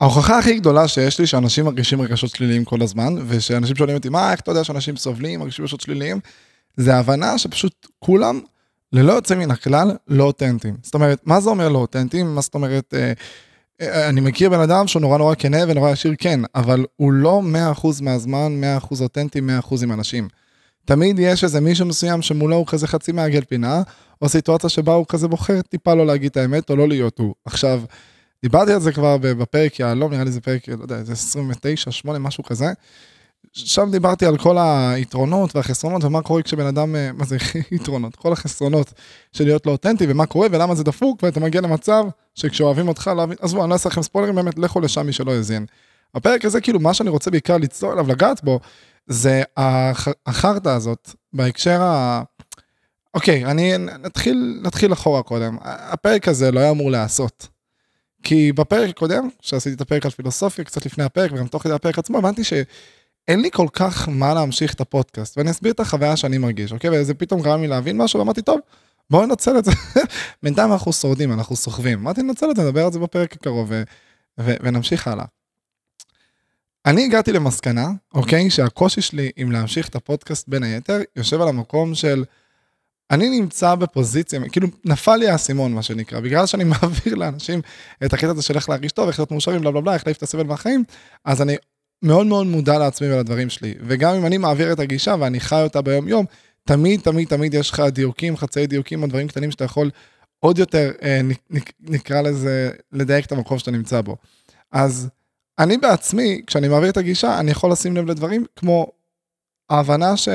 ההוכחה הכי גדולה שיש לי שאנשים מרגישים רגשות שליליים כל הזמן, ושאנשים שואלים אותי, מה, איך אתה יודע שאנשים סובלים, מרגישים רגשות שליליים? זה הבנה שפשוט כולם, ללא יוצא מן הכלל, לא אותנטיים. זאת אומרת, מה זה אומר לא אותנטיים? מה זאת אומרת, אה, אה, אני מכיר בן אדם שהוא נורא נורא כנה ונורא ישיר, כן, אבל הוא לא 100% מהזמן 100% אותנטי 100% עם אנשים. תמיד יש איזה מישהו מסוים שמולו הוא כזה חצי מעגל פינה, או סיטואציה שבה הוא כזה בוחר טיפה לא להגיד את האמת או לא להיות הוא. עכשיו, דיברתי על זה כבר בפרק יהלום, נראה לי זה פרק, לא יודע, זה 29, 8, משהו כזה. שם דיברתי על כל היתרונות והחסרונות ומה קורה כשבן אדם, אה, מה זה יתרונות? כל החסרונות של להיות לא אותנטי ומה קורה ולמה זה דפוק ואתה מגיע למצב שכשאוהבים אותך להבין, עזבו, אני לא אעשה לכם ספוילרים באמת, לכו לשם מי שלא האזין. הפרק הזה כאילו מה שאני רוצה בעיקר לצלול אליו, לגעת בו, זה החרטא הזאת בהקשר ה... אוקיי, אני נתחיל, נתחיל אחורה קודם. הפרק הזה לא היה אמור להיעשות. כי בפרק הקודם, שעשיתי את הפרק על פילוסופיה, קצת לפני הפרק וגם תוך כדי הפרק עצמו, הבנתי שאין לי כל כך מה להמשיך את הפודקאסט, ואני אסביר את החוויה שאני מרגיש, אוקיי? וזה פתאום גרם לי להבין משהו, ואמרתי, טוב, בואו ננצל את זה. בינתיים אנחנו שורדים, אנחנו סוחבים. אמרתי, ננצל את זה, נדבר על זה בפרק הקרוב, ו- ו- ונמשיך הלאה. אני הגעתי למסקנה, אוקיי, שהקושי שלי עם להמשיך את הפודקאסט בין היתר, יושב על המקום של... אני נמצא בפוזיציה, כאילו נפל לי האסימון מה שנקרא, בגלל שאני מעביר לאנשים את הקטע הזה של איך להרגיש טוב, איך להיות מאושרים, בלה בלה בלה, איך להעיף את הסבל מהחיים, אז אני מאוד מאוד מודע לעצמי ולדברים שלי. וגם אם אני מעביר את הגישה ואני חי אותה ביום יום, תמיד תמיד תמיד יש לך דיוקים, חצאי דיוקים, או דברים קטנים שאתה יכול עוד יותר, אה, נקרא לזה, לדייק את המקום שאתה נמצא בו. אז אני בעצמי, כשאני מעביר את הגישה, אני יכול לשים לב לדברים כמו ההבנה ש...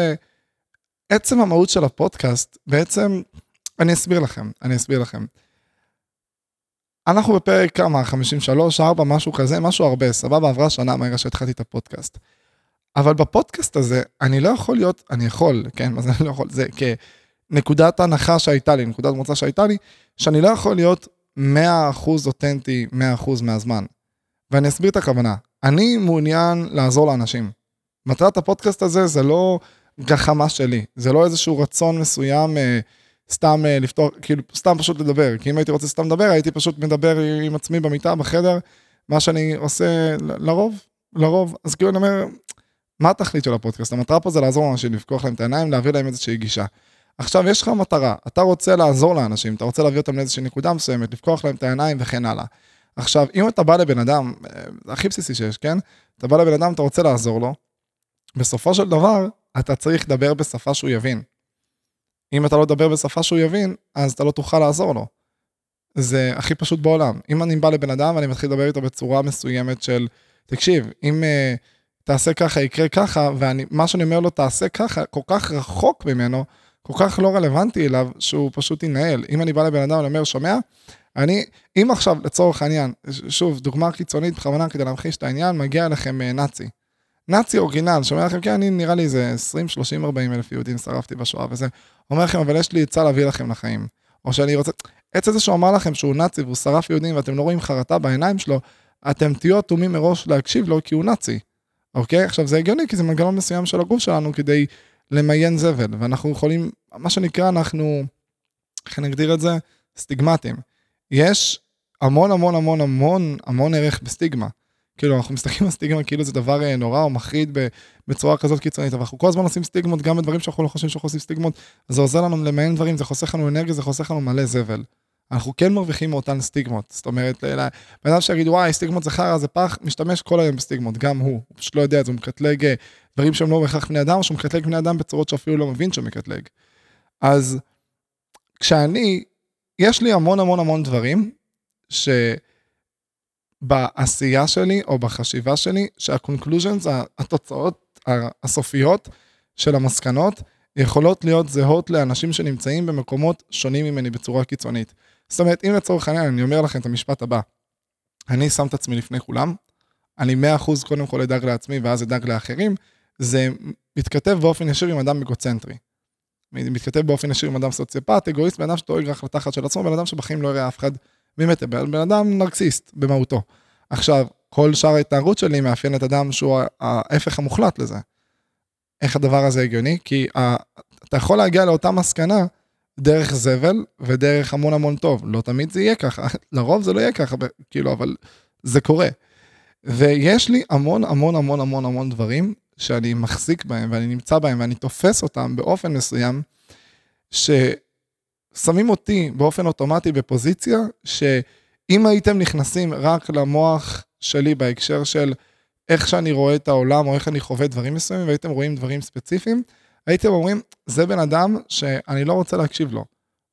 עצם המהות של הפודקאסט, בעצם, אני אסביר לכם, אני אסביר לכם. אנחנו בפרק כמה, 53, 4, משהו כזה, משהו הרבה, סבבה, עברה שנה מהרגע שהתחלתי את הפודקאסט. אבל בפודקאסט הזה, אני לא יכול להיות, אני יכול, כן, מה זה אני לא יכול, זה כנקודת הנחה שהייתה לי, נקודת מוצא שהייתה לי, שאני לא יכול להיות 100% אותנטי 100% מהזמן. ואני אסביר את הכוונה. אני מעוניין לעזור לאנשים. מטרת הפודקאסט הזה זה לא גחמה שלי, זה לא איזשהו רצון מסוים אה, סתם אה, לפתור, כאילו סתם פשוט לדבר, כי אם הייתי רוצה סתם לדבר הייתי פשוט מדבר עם עצמי במיטה, בחדר, מה שאני עושה לרוב, לרוב, אז כאילו אני אומר, מה התכלית של הפודקאסט? המטרה פה זה לעזור לאנשים, לפקוח להם את העיניים, להעביר להם איזושהי גישה. עכשיו יש לך מטרה, אתה רוצה לעזור לאנשים, אתה רוצה להביא אותם לאיזושהי נקודה מסוימת, לפקוח להם את העיניים וכן הלאה. עכשיו, אם אתה בא לבן אדם, אה, הכי בסיסי שיש, כן? אתה בא לבן אדם, אתה רוצה לעזור לו, בסופו של דבר, אתה צריך לדבר בשפה שהוא יבין. אם אתה לא תדבר בשפה שהוא יבין, אז אתה לא תוכל לעזור לו. זה הכי פשוט בעולם. אם אני בא לבן אדם ואני מתחיל לדבר איתו בצורה מסוימת של, תקשיב, אם uh, תעשה ככה, יקרה ככה, ומה שאני אומר לו, תעשה ככה, כל כך רחוק ממנו, כל כך לא רלוונטי אליו, שהוא פשוט ינהל. אם אני בא לבן אדם ואני אומר, שומע, אני, אם עכשיו, לצורך העניין, שוב, דוגמה קיצונית בכוונה כדי להמחיש את העניין, מגיע אליכם uh, נאצי. נאצי אורגינל, שומע לכם, כן, אני נראה לי איזה 20, 30, 40 אלף יהודים שרפתי בשואה וזה. אומר לכם, אבל יש לי עצה להביא לכם לחיים. או שאני רוצה, עצם זה שהוא אמר לכם שהוא נאצי והוא שרף יהודים ואתם לא רואים חרטה בעיניים שלו, אתם תהיו אטומים מראש להקשיב לו כי הוא נאצי. אוקיי? עכשיו זה הגיוני כי זה מנגנון מסוים של הגוף שלנו כדי למיין זבל, ואנחנו יכולים, מה שנקרא, אנחנו, איך נגדיר את זה? סטיגמטים. יש המון המון המון המון המון ערך בסטיגמה. כאילו אנחנו מסתכלים על סטיגמה כאילו זה דבר אה, נורא או מחריד בצורה כזאת קיצונית, אבל אנחנו כל הזמן עושים סטיגמות גם בדברים שאנחנו לא חושבים שאנחנו עושים סטיגמות, זה עוזר לנו למיין דברים, זה חוסך לנו אנרגיה, זה חוסך לנו מלא זבל. אנחנו כן מרוויחים מאותן סטיגמות, זאת אומרת, בן אדם שיגיד וואי סטיגמות זה חרא זה פח, משתמש כל היום בסטיגמות, גם הוא, הוא פשוט לא יודע את זה, הוא מקטלג אה, דברים שהם לא בהכרח בני אדם, או שהוא מקטלג בני אדם בצורות שאפילו לא מבין שהוא מקטלג. אז כשאני, יש לי המון המון המון דברים, ש... בעשייה שלי או בחשיבה שלי, שה conclusions, התוצאות הסופיות של המסקנות, יכולות להיות זהות לאנשים שנמצאים במקומות שונים ממני בצורה קיצונית. זאת אומרת, אם לצורך העניין אני אומר לכם את המשפט הבא, אני שם את עצמי לפני כולם, אני 100% קודם כל אדאג לעצמי ואז אדאג לאחרים, זה מתכתב באופן ישיר עם אדם אגוצנטרי. מתכתב באופן ישיר עם אדם סוציופט, אגואיסט, בן אדם שדואג רק לתחת של עצמו, בן אדם שבחיים לא יראה אף אחד באמת, בן אדם נרקסיסט במהותו. עכשיו, כל שאר ההתנהגות שלי מאפיינת אדם שהוא ההפך המוחלט לזה. איך הדבר הזה הגיוני? כי uh, אתה יכול להגיע לאותה מסקנה דרך זבל ודרך המון המון טוב. לא תמיד זה יהיה ככה, לרוב זה לא יהיה ככה, כאילו, אבל זה קורה. ויש לי המון המון המון המון המון דברים שאני מחזיק בהם ואני נמצא בהם ואני תופס אותם באופן מסוים, ששמים אותי באופן אוטומטי בפוזיציה, שאם הייתם נכנסים רק למוח שלי בהקשר של איך שאני רואה את העולם או איך אני חווה דברים מסוימים והייתם רואים דברים ספציפיים, הייתם אומרים, זה בן אדם שאני לא רוצה להקשיב לו,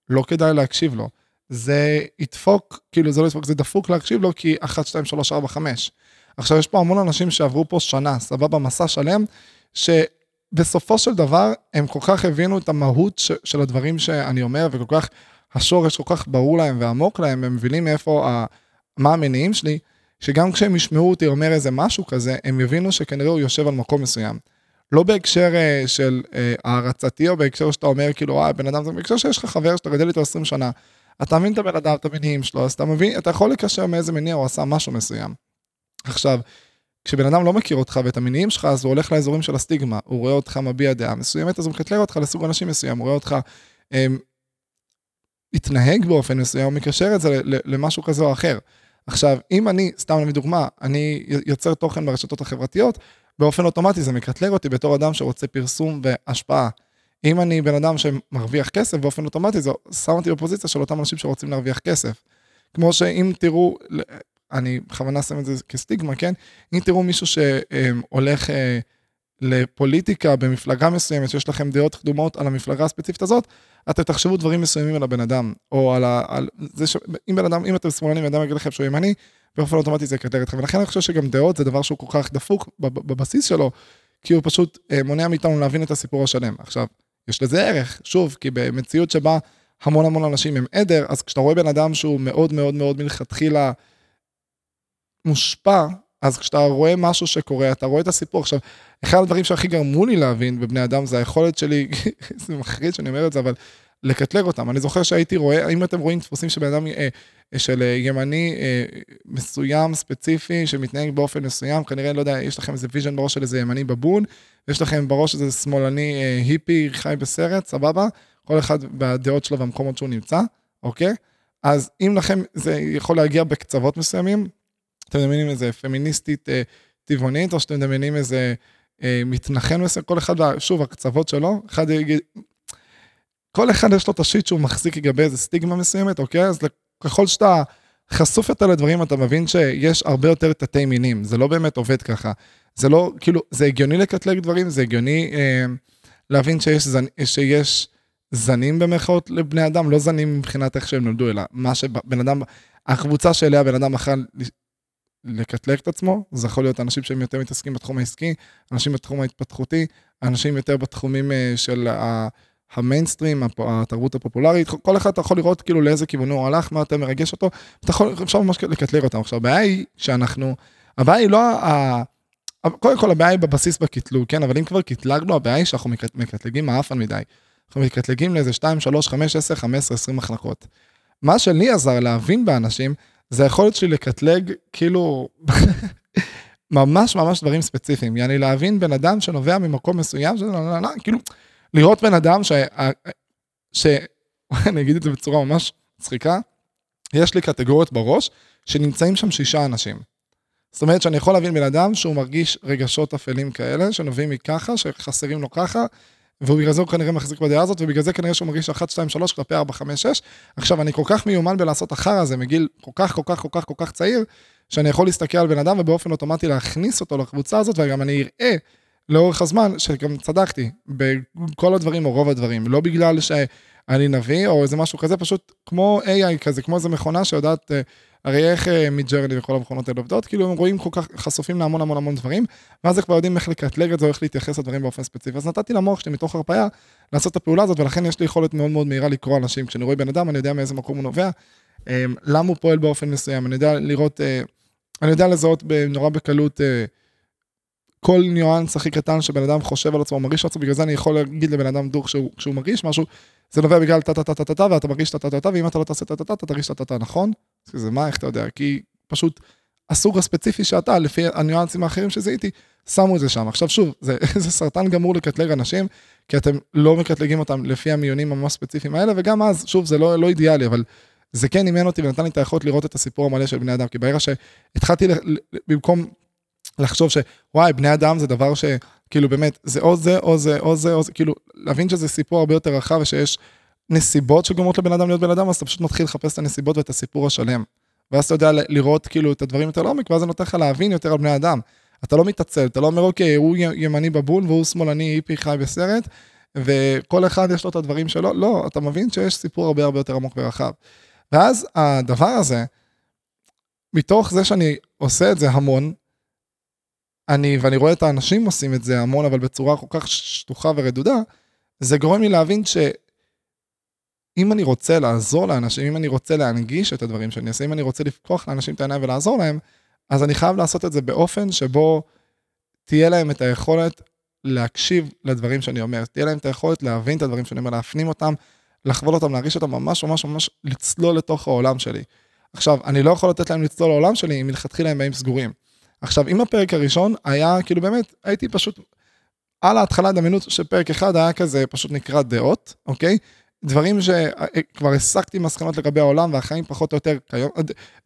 לא כדאי להקשיב לו. זה ידפוק, כאילו זה לא ידפוק, זה דפוק להקשיב לו כי 1, 2, 3, 4, 5. עכשיו יש פה המון אנשים שעברו פה שנה, סבבה, מסע שלם, שבסופו של דבר הם כל כך הבינו את המהות ש, של הדברים שאני אומר, וכל כך, השורש כל כך ברור להם ועמוק להם, הם מבינים מאיפה, ה, מה המניעים שלי, שגם כשהם ישמעו אותי אומר איזה משהו כזה, הם יבינו שכנראה הוא יושב על מקום מסוים. לא בהקשר uh, של uh, הערצתי, או בהקשר שאתה אומר, כאילו, אה, בן אדם, זה בהקשר שיש לך חבר שאתה גדל איתו 20 שנה, אתה מבין את הבן אדם, את המניעים שלו, אז אתה מבין, אתה יכול לקשר מאיזה מניע הוא עשה משהו מסוים. עכשיו, כשבן אדם לא מכיר אותך ואת המניעים שלך, אז הוא הולך לאזורים של הסטיגמה, הוא רואה אותך מביע דעה מסוימת, אז הוא מקטלר אותך לסוג אנשים מסוים, הוא רואה אותך הם, התנהג באופן מסוים, מקשר את זה למשהו כזה או אחר. עכשיו, אם אני, סתם נביא דוגמה, אני יוצר תוכן ברשתות החברתיות, באופן אוטומטי זה מקטלר אותי בתור אדם שרוצה פרסום והשפעה. אם אני בן אדם שמרוויח כסף, באופן אוטומטי זה שם אותי בפוזיציה של אותם אנשים שרוצים להרוויח כסף. כמו שאם תראו, אני בכוונה שם את זה כסטיגמה, כן? אם תראו מישהו שהולך אה, לפוליטיקה במפלגה מסוימת, שיש לכם דעות קדומות על המפלגה הספציפית הזאת, אתם תחשבו דברים מסוימים על הבן אדם, או על, ה, על זה ש... אם בן אדם, אם אתם שמאלנים, בן אדם יגיד לכם שהוא ימני, באופן אוטומטי זה יקטר אתכם. ולכן אני חושב שגם דעות זה דבר שהוא כל כך דפוק בבסיס שלו, כי הוא פשוט אה, מונע מאיתנו להבין את הסיפור השלם. עכשיו, יש לזה ערך, שוב, כי במציאות שבה המון המון אנשים הם עדר, אז כשאתה רואה בן אדם שהוא מאוד מאוד מאוד מלכתחילה מושפע, אז כשאתה רואה משהו שקורה, אתה רואה את הסיפור. עכשיו, אחד הדברים שהכי גרמו לי להבין בבני אדם זה היכולת שלי, זה מחריד שאני אומר את זה, אבל לקטלג אותם. אני זוכר שהייתי רואה, אם אתם רואים דפוסים של בן אדם, אה, של אה, ימני אה, מסוים, ספציפי, שמתנהג באופן מסוים, כנראה, לא יודע, יש לכם איזה vision בראש של איזה ימני בבון, יש לכם בראש איזה שמאלני אה, היפי חי בסרט, סבבה? כל אחד בדעות שלו והמקומות שהוא נמצא, אוקיי? אז אם לכם, זה יכול להגיע בקצוות מסוימים, אתם מדמיינים איזה פמיניסטית אה, טבעונית, או שאתם מדמיינים איזה אה, מתנחן מסוים, כל אחד, שוב, הקצוות שלו, אחד יגיד, כל אחד יש לו את השיט שהוא מחזיק לגבי איזה סטיגמה מסוימת, אוקיי? אז ככל שאתה חשוף יותר לדברים, אתה מבין שיש הרבה יותר תתי מינים, זה לא באמת עובד ככה. זה לא, כאילו, זה הגיוני לקטלג דברים, זה הגיוני אה, להבין שיש, זנ, שיש זנים במרכאות לבני אדם, לא זנים מבחינת איך שהם נולדו, אלא מה שבן אדם, הקבוצה שאליה בן אדם אכל לקטלג את עצמו, זה יכול להיות אנשים שהם יותר מתעסקים בתחום העסקי, אנשים בתחום ההתפתחותי, אנשים יותר בתחומים אה, של המיינסטרים, התרבות הפופולרית, כל אחד אתה יכול לראות כאילו לאיזה כיוון הוא הלך, מה יותר מרגש אותו, אתה יכול, אפשר ממש לקטלג אותם. עכשיו, הבעיה היא שאנחנו, הבעיה היא לא ה... קודם כל הבעיה היא בבסיס בקטלוג, כן, אבל אם כבר קטלגנו, הבעיה היא שאנחנו מקטלגים מעפן מדי. אנחנו מקטלגים לאיזה 2, 3, 5, 10, 15, 20 מחלקות. מה שלי עזר להבין באנשים, זה היכולת שלי לקטלג, כאילו, ממש ממש דברים ספציפיים. יעני להבין בן אדם שנובע ממקום מסוים, לא, לא, לא, כאילו, לראות בן אדם ש... ש... אני אגיד את זה בצורה ממש מצחיקה, יש לי קטגוריות בראש שנמצאים שם שישה אנשים. זאת אומרת שאני יכול להבין בן אדם שהוא מרגיש רגשות אפלים כאלה, שנובעים מככה, שחסרים לו ככה, ובגלל זה הוא כנראה מחזיק בדעה הזאת, ובגלל זה כנראה שהוא מרגיש 1, 2, 3 כלפי 4, 5, 6. עכשיו, אני כל כך מיומן בלעשות החרא הזה מגיל כל כך, כל כך, כל כך, כל כך צעיר, שאני יכול להסתכל על בן אדם ובאופן אוטומטי להכניס אותו לקבוצה הזאת, וגם אני אראה לאורך הזמן שגם צדקתי בכל הדברים או רוב הדברים, לא בגלל שאני נביא או איזה משהו כזה, פשוט כמו AI כזה, כמו איזה מכונה שיודעת... אה, הרי איך אה, מידג'רני וכל המכונות האלה עובדות, כאילו הם רואים כל כך חשופים להמון המון המון דברים, ואז הם כבר יודעים איך לקטלג את זה או איך להתייחס לדברים באופן ספציפי. אז נתתי למוח שלי מתוך הרפאיה לעשות את הפעולה הזאת, ולכן יש לי יכולת מאוד מאוד מהירה לקרוא אנשים. כשאני רואה בן אדם, אני יודע מאיזה מקום הוא נובע, אמ, למה הוא פועל באופן מסוים, אני יודע לראות, אה, אני יודע לזהות נורא בקלות אה, כל ניואנס הכי קטן שבן אדם חושב על עצמו, מרגיש על עצמו, בגלל זה אני יכול להגיד לבן אדם דוך כשהוא מרגיש משהו, זה נובע בגלל טה-טה-טה-טה-טה, ואתה מרגיש טה-טה-טה-טה, ואם אתה לא תעשה טה-טה-טה, אתה תרגיש טה-טה-טה, נכון? זה מה, איך אתה יודע? כי פשוט הסוג הספציפי שאתה, לפי הניואנסים האחרים שזיהיתי, שמו את זה שם. עכשיו שוב, זה, זה סרטן גמור לקטלג אנשים, כי אתם לא מקטלגים אותם לפי המיונים הממש ספציפיים האלה, וגם אז, שוב, זה לא, לא אידיאלי, אבל זה כן אימן אותי ונתן לי את היכולת לראות את הסיפור המלא של בני אדם, כי ברגע שהתחלתי, במקום לחשוב שוואי, בני אדם זה דבר שכאילו באמת, זה או זה, או זה, או זה, או זה, כאילו, להבין שזה סיפור הרבה יותר רחב ושיש נסיבות שגורמות לבן אדם להיות בן אדם, אז אתה פשוט מתחיל לחפש את הנסיבות ואת הסיפור השלם. ואז אתה יודע לראות כאילו את הדברים יותר לעומק, ואז זה נותן לך להבין יותר על בני אדם. אתה לא מתעצל, אתה לא אומר, אוקיי, הוא ימני בבון והוא שמאלני היפי חי בסרט, וכל אחד יש לו את הדברים שלו, לא, אתה מבין שיש סיפור הרבה הרבה יותר עמוק ורחב. ואז הדבר הזה, מתוך זה שאני עושה את זה המון, אני, ואני רואה את האנשים עושים את זה המון, אבל בצורה כל כך שטוחה ורדודה, זה גורם לי להבין שאם אני רוצה לעזור לאנשים, אם אני רוצה להנגיש את הדברים שאני עושה, אם אני רוצה לפקוח לאנשים את העיניים ולעזור להם, אז אני חייב לעשות את זה באופן שבו תהיה להם את היכולת להקשיב לדברים שאני אומר, תהיה להם את היכולת להבין את הדברים שאני אומר, להפנים אותם, לחוות אותם, להרגיש אותם, ממש ממש ממש לצלול לתוך העולם שלי. עכשיו, אני לא יכול לתת להם לצלול לעולם שלי אם מלכתחילה הם באים סגורים. עכשיו, אם הפרק הראשון היה, כאילו באמת, הייתי פשוט, על ההתחלה דמיינות שפרק אחד היה כזה, פשוט נקרא דעות, אוקיי? דברים שכבר הסקתי מסקנות לגבי העולם והחיים פחות או יותר כיום,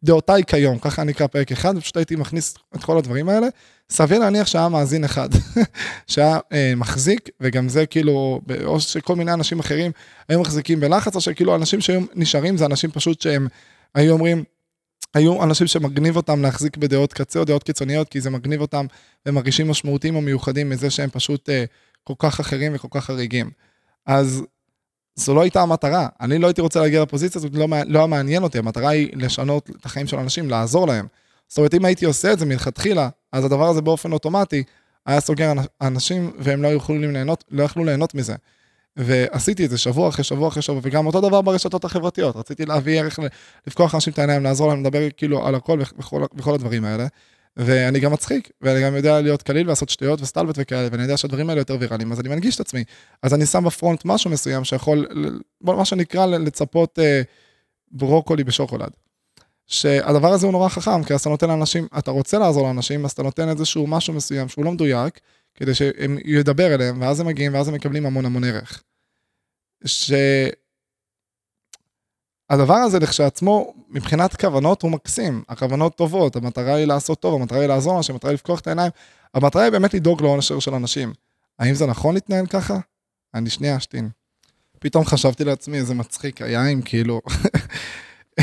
דעותיי כיום, ככה נקרא פרק אחד, ופשוט הייתי מכניס את כל הדברים האלה. סביר להניח שהיה מאזין אחד, שהיה אה, מחזיק, וגם זה כאילו, או שכל מיני אנשים אחרים היו מחזיקים בלחץ, או שכאילו אנשים שהיו נשארים זה אנשים פשוט שהם היו אומרים, היו אנשים שמגניב אותם להחזיק בדעות קצה או דעות קיצוניות, כי זה מגניב אותם והם מרגישים משמעותיים או מיוחדים מזה שהם פשוט אה, כל כך אחרים וכל כך חריגים. אז זו לא הייתה המטרה, אני לא הייתי רוצה להגיע לפוזיציה הזאת, לא, לא היה מעניין אותי, המטרה היא לשנות את החיים של אנשים, לעזור להם. זאת אומרת, אם הייתי עושה את זה מלכתחילה, אז הדבר הזה באופן אוטומטי היה סוגר אנשים והם לא יכלו ליהנות, לא יכלו ליהנות מזה. ועשיתי את זה שבוע אחרי שבוע אחרי שבוע, וגם אותו דבר ברשתות החברתיות, רציתי להביא ערך, לפקוח אנשים את העיניים, לעזור להם, לדבר כאילו על הכל וכל, וכל הדברים האלה. ואני גם מצחיק, ואני גם יודע להיות קליל ולעשות שטויות וסטלבט וכאלה, ואני יודע שהדברים האלה יותר ויראליים, אז אני מנגיש את עצמי. אז אני שם בפרונט משהו מסוים שיכול, מה שנקרא לצפות אה, ברוקולי בשוקולד. שהדבר הזה הוא נורא חכם, כי אז אתה נותן לאנשים, אתה רוצה לעזור לאנשים, אז אתה נותן איזשהו משהו מסוים שהוא לא מדויק, כדי שהם ידבר אליהם, ואז הם מגיעים, ואז הם מקבלים המון המון ערך. שהדבר הזה לכשעצמו, מבחינת כוונות הוא מקסים, הכוונות טובות, המטרה היא לעשות טוב, המטרה היא לעזור לאנשים, המטרה היא לפקוח את העיניים, המטרה היא באמת לדאוג לעונשר של אנשים. האם זה נכון להתנהל ככה? אני שנייה אשתין. פתאום חשבתי לעצמי איזה מצחיק היה אם כאילו...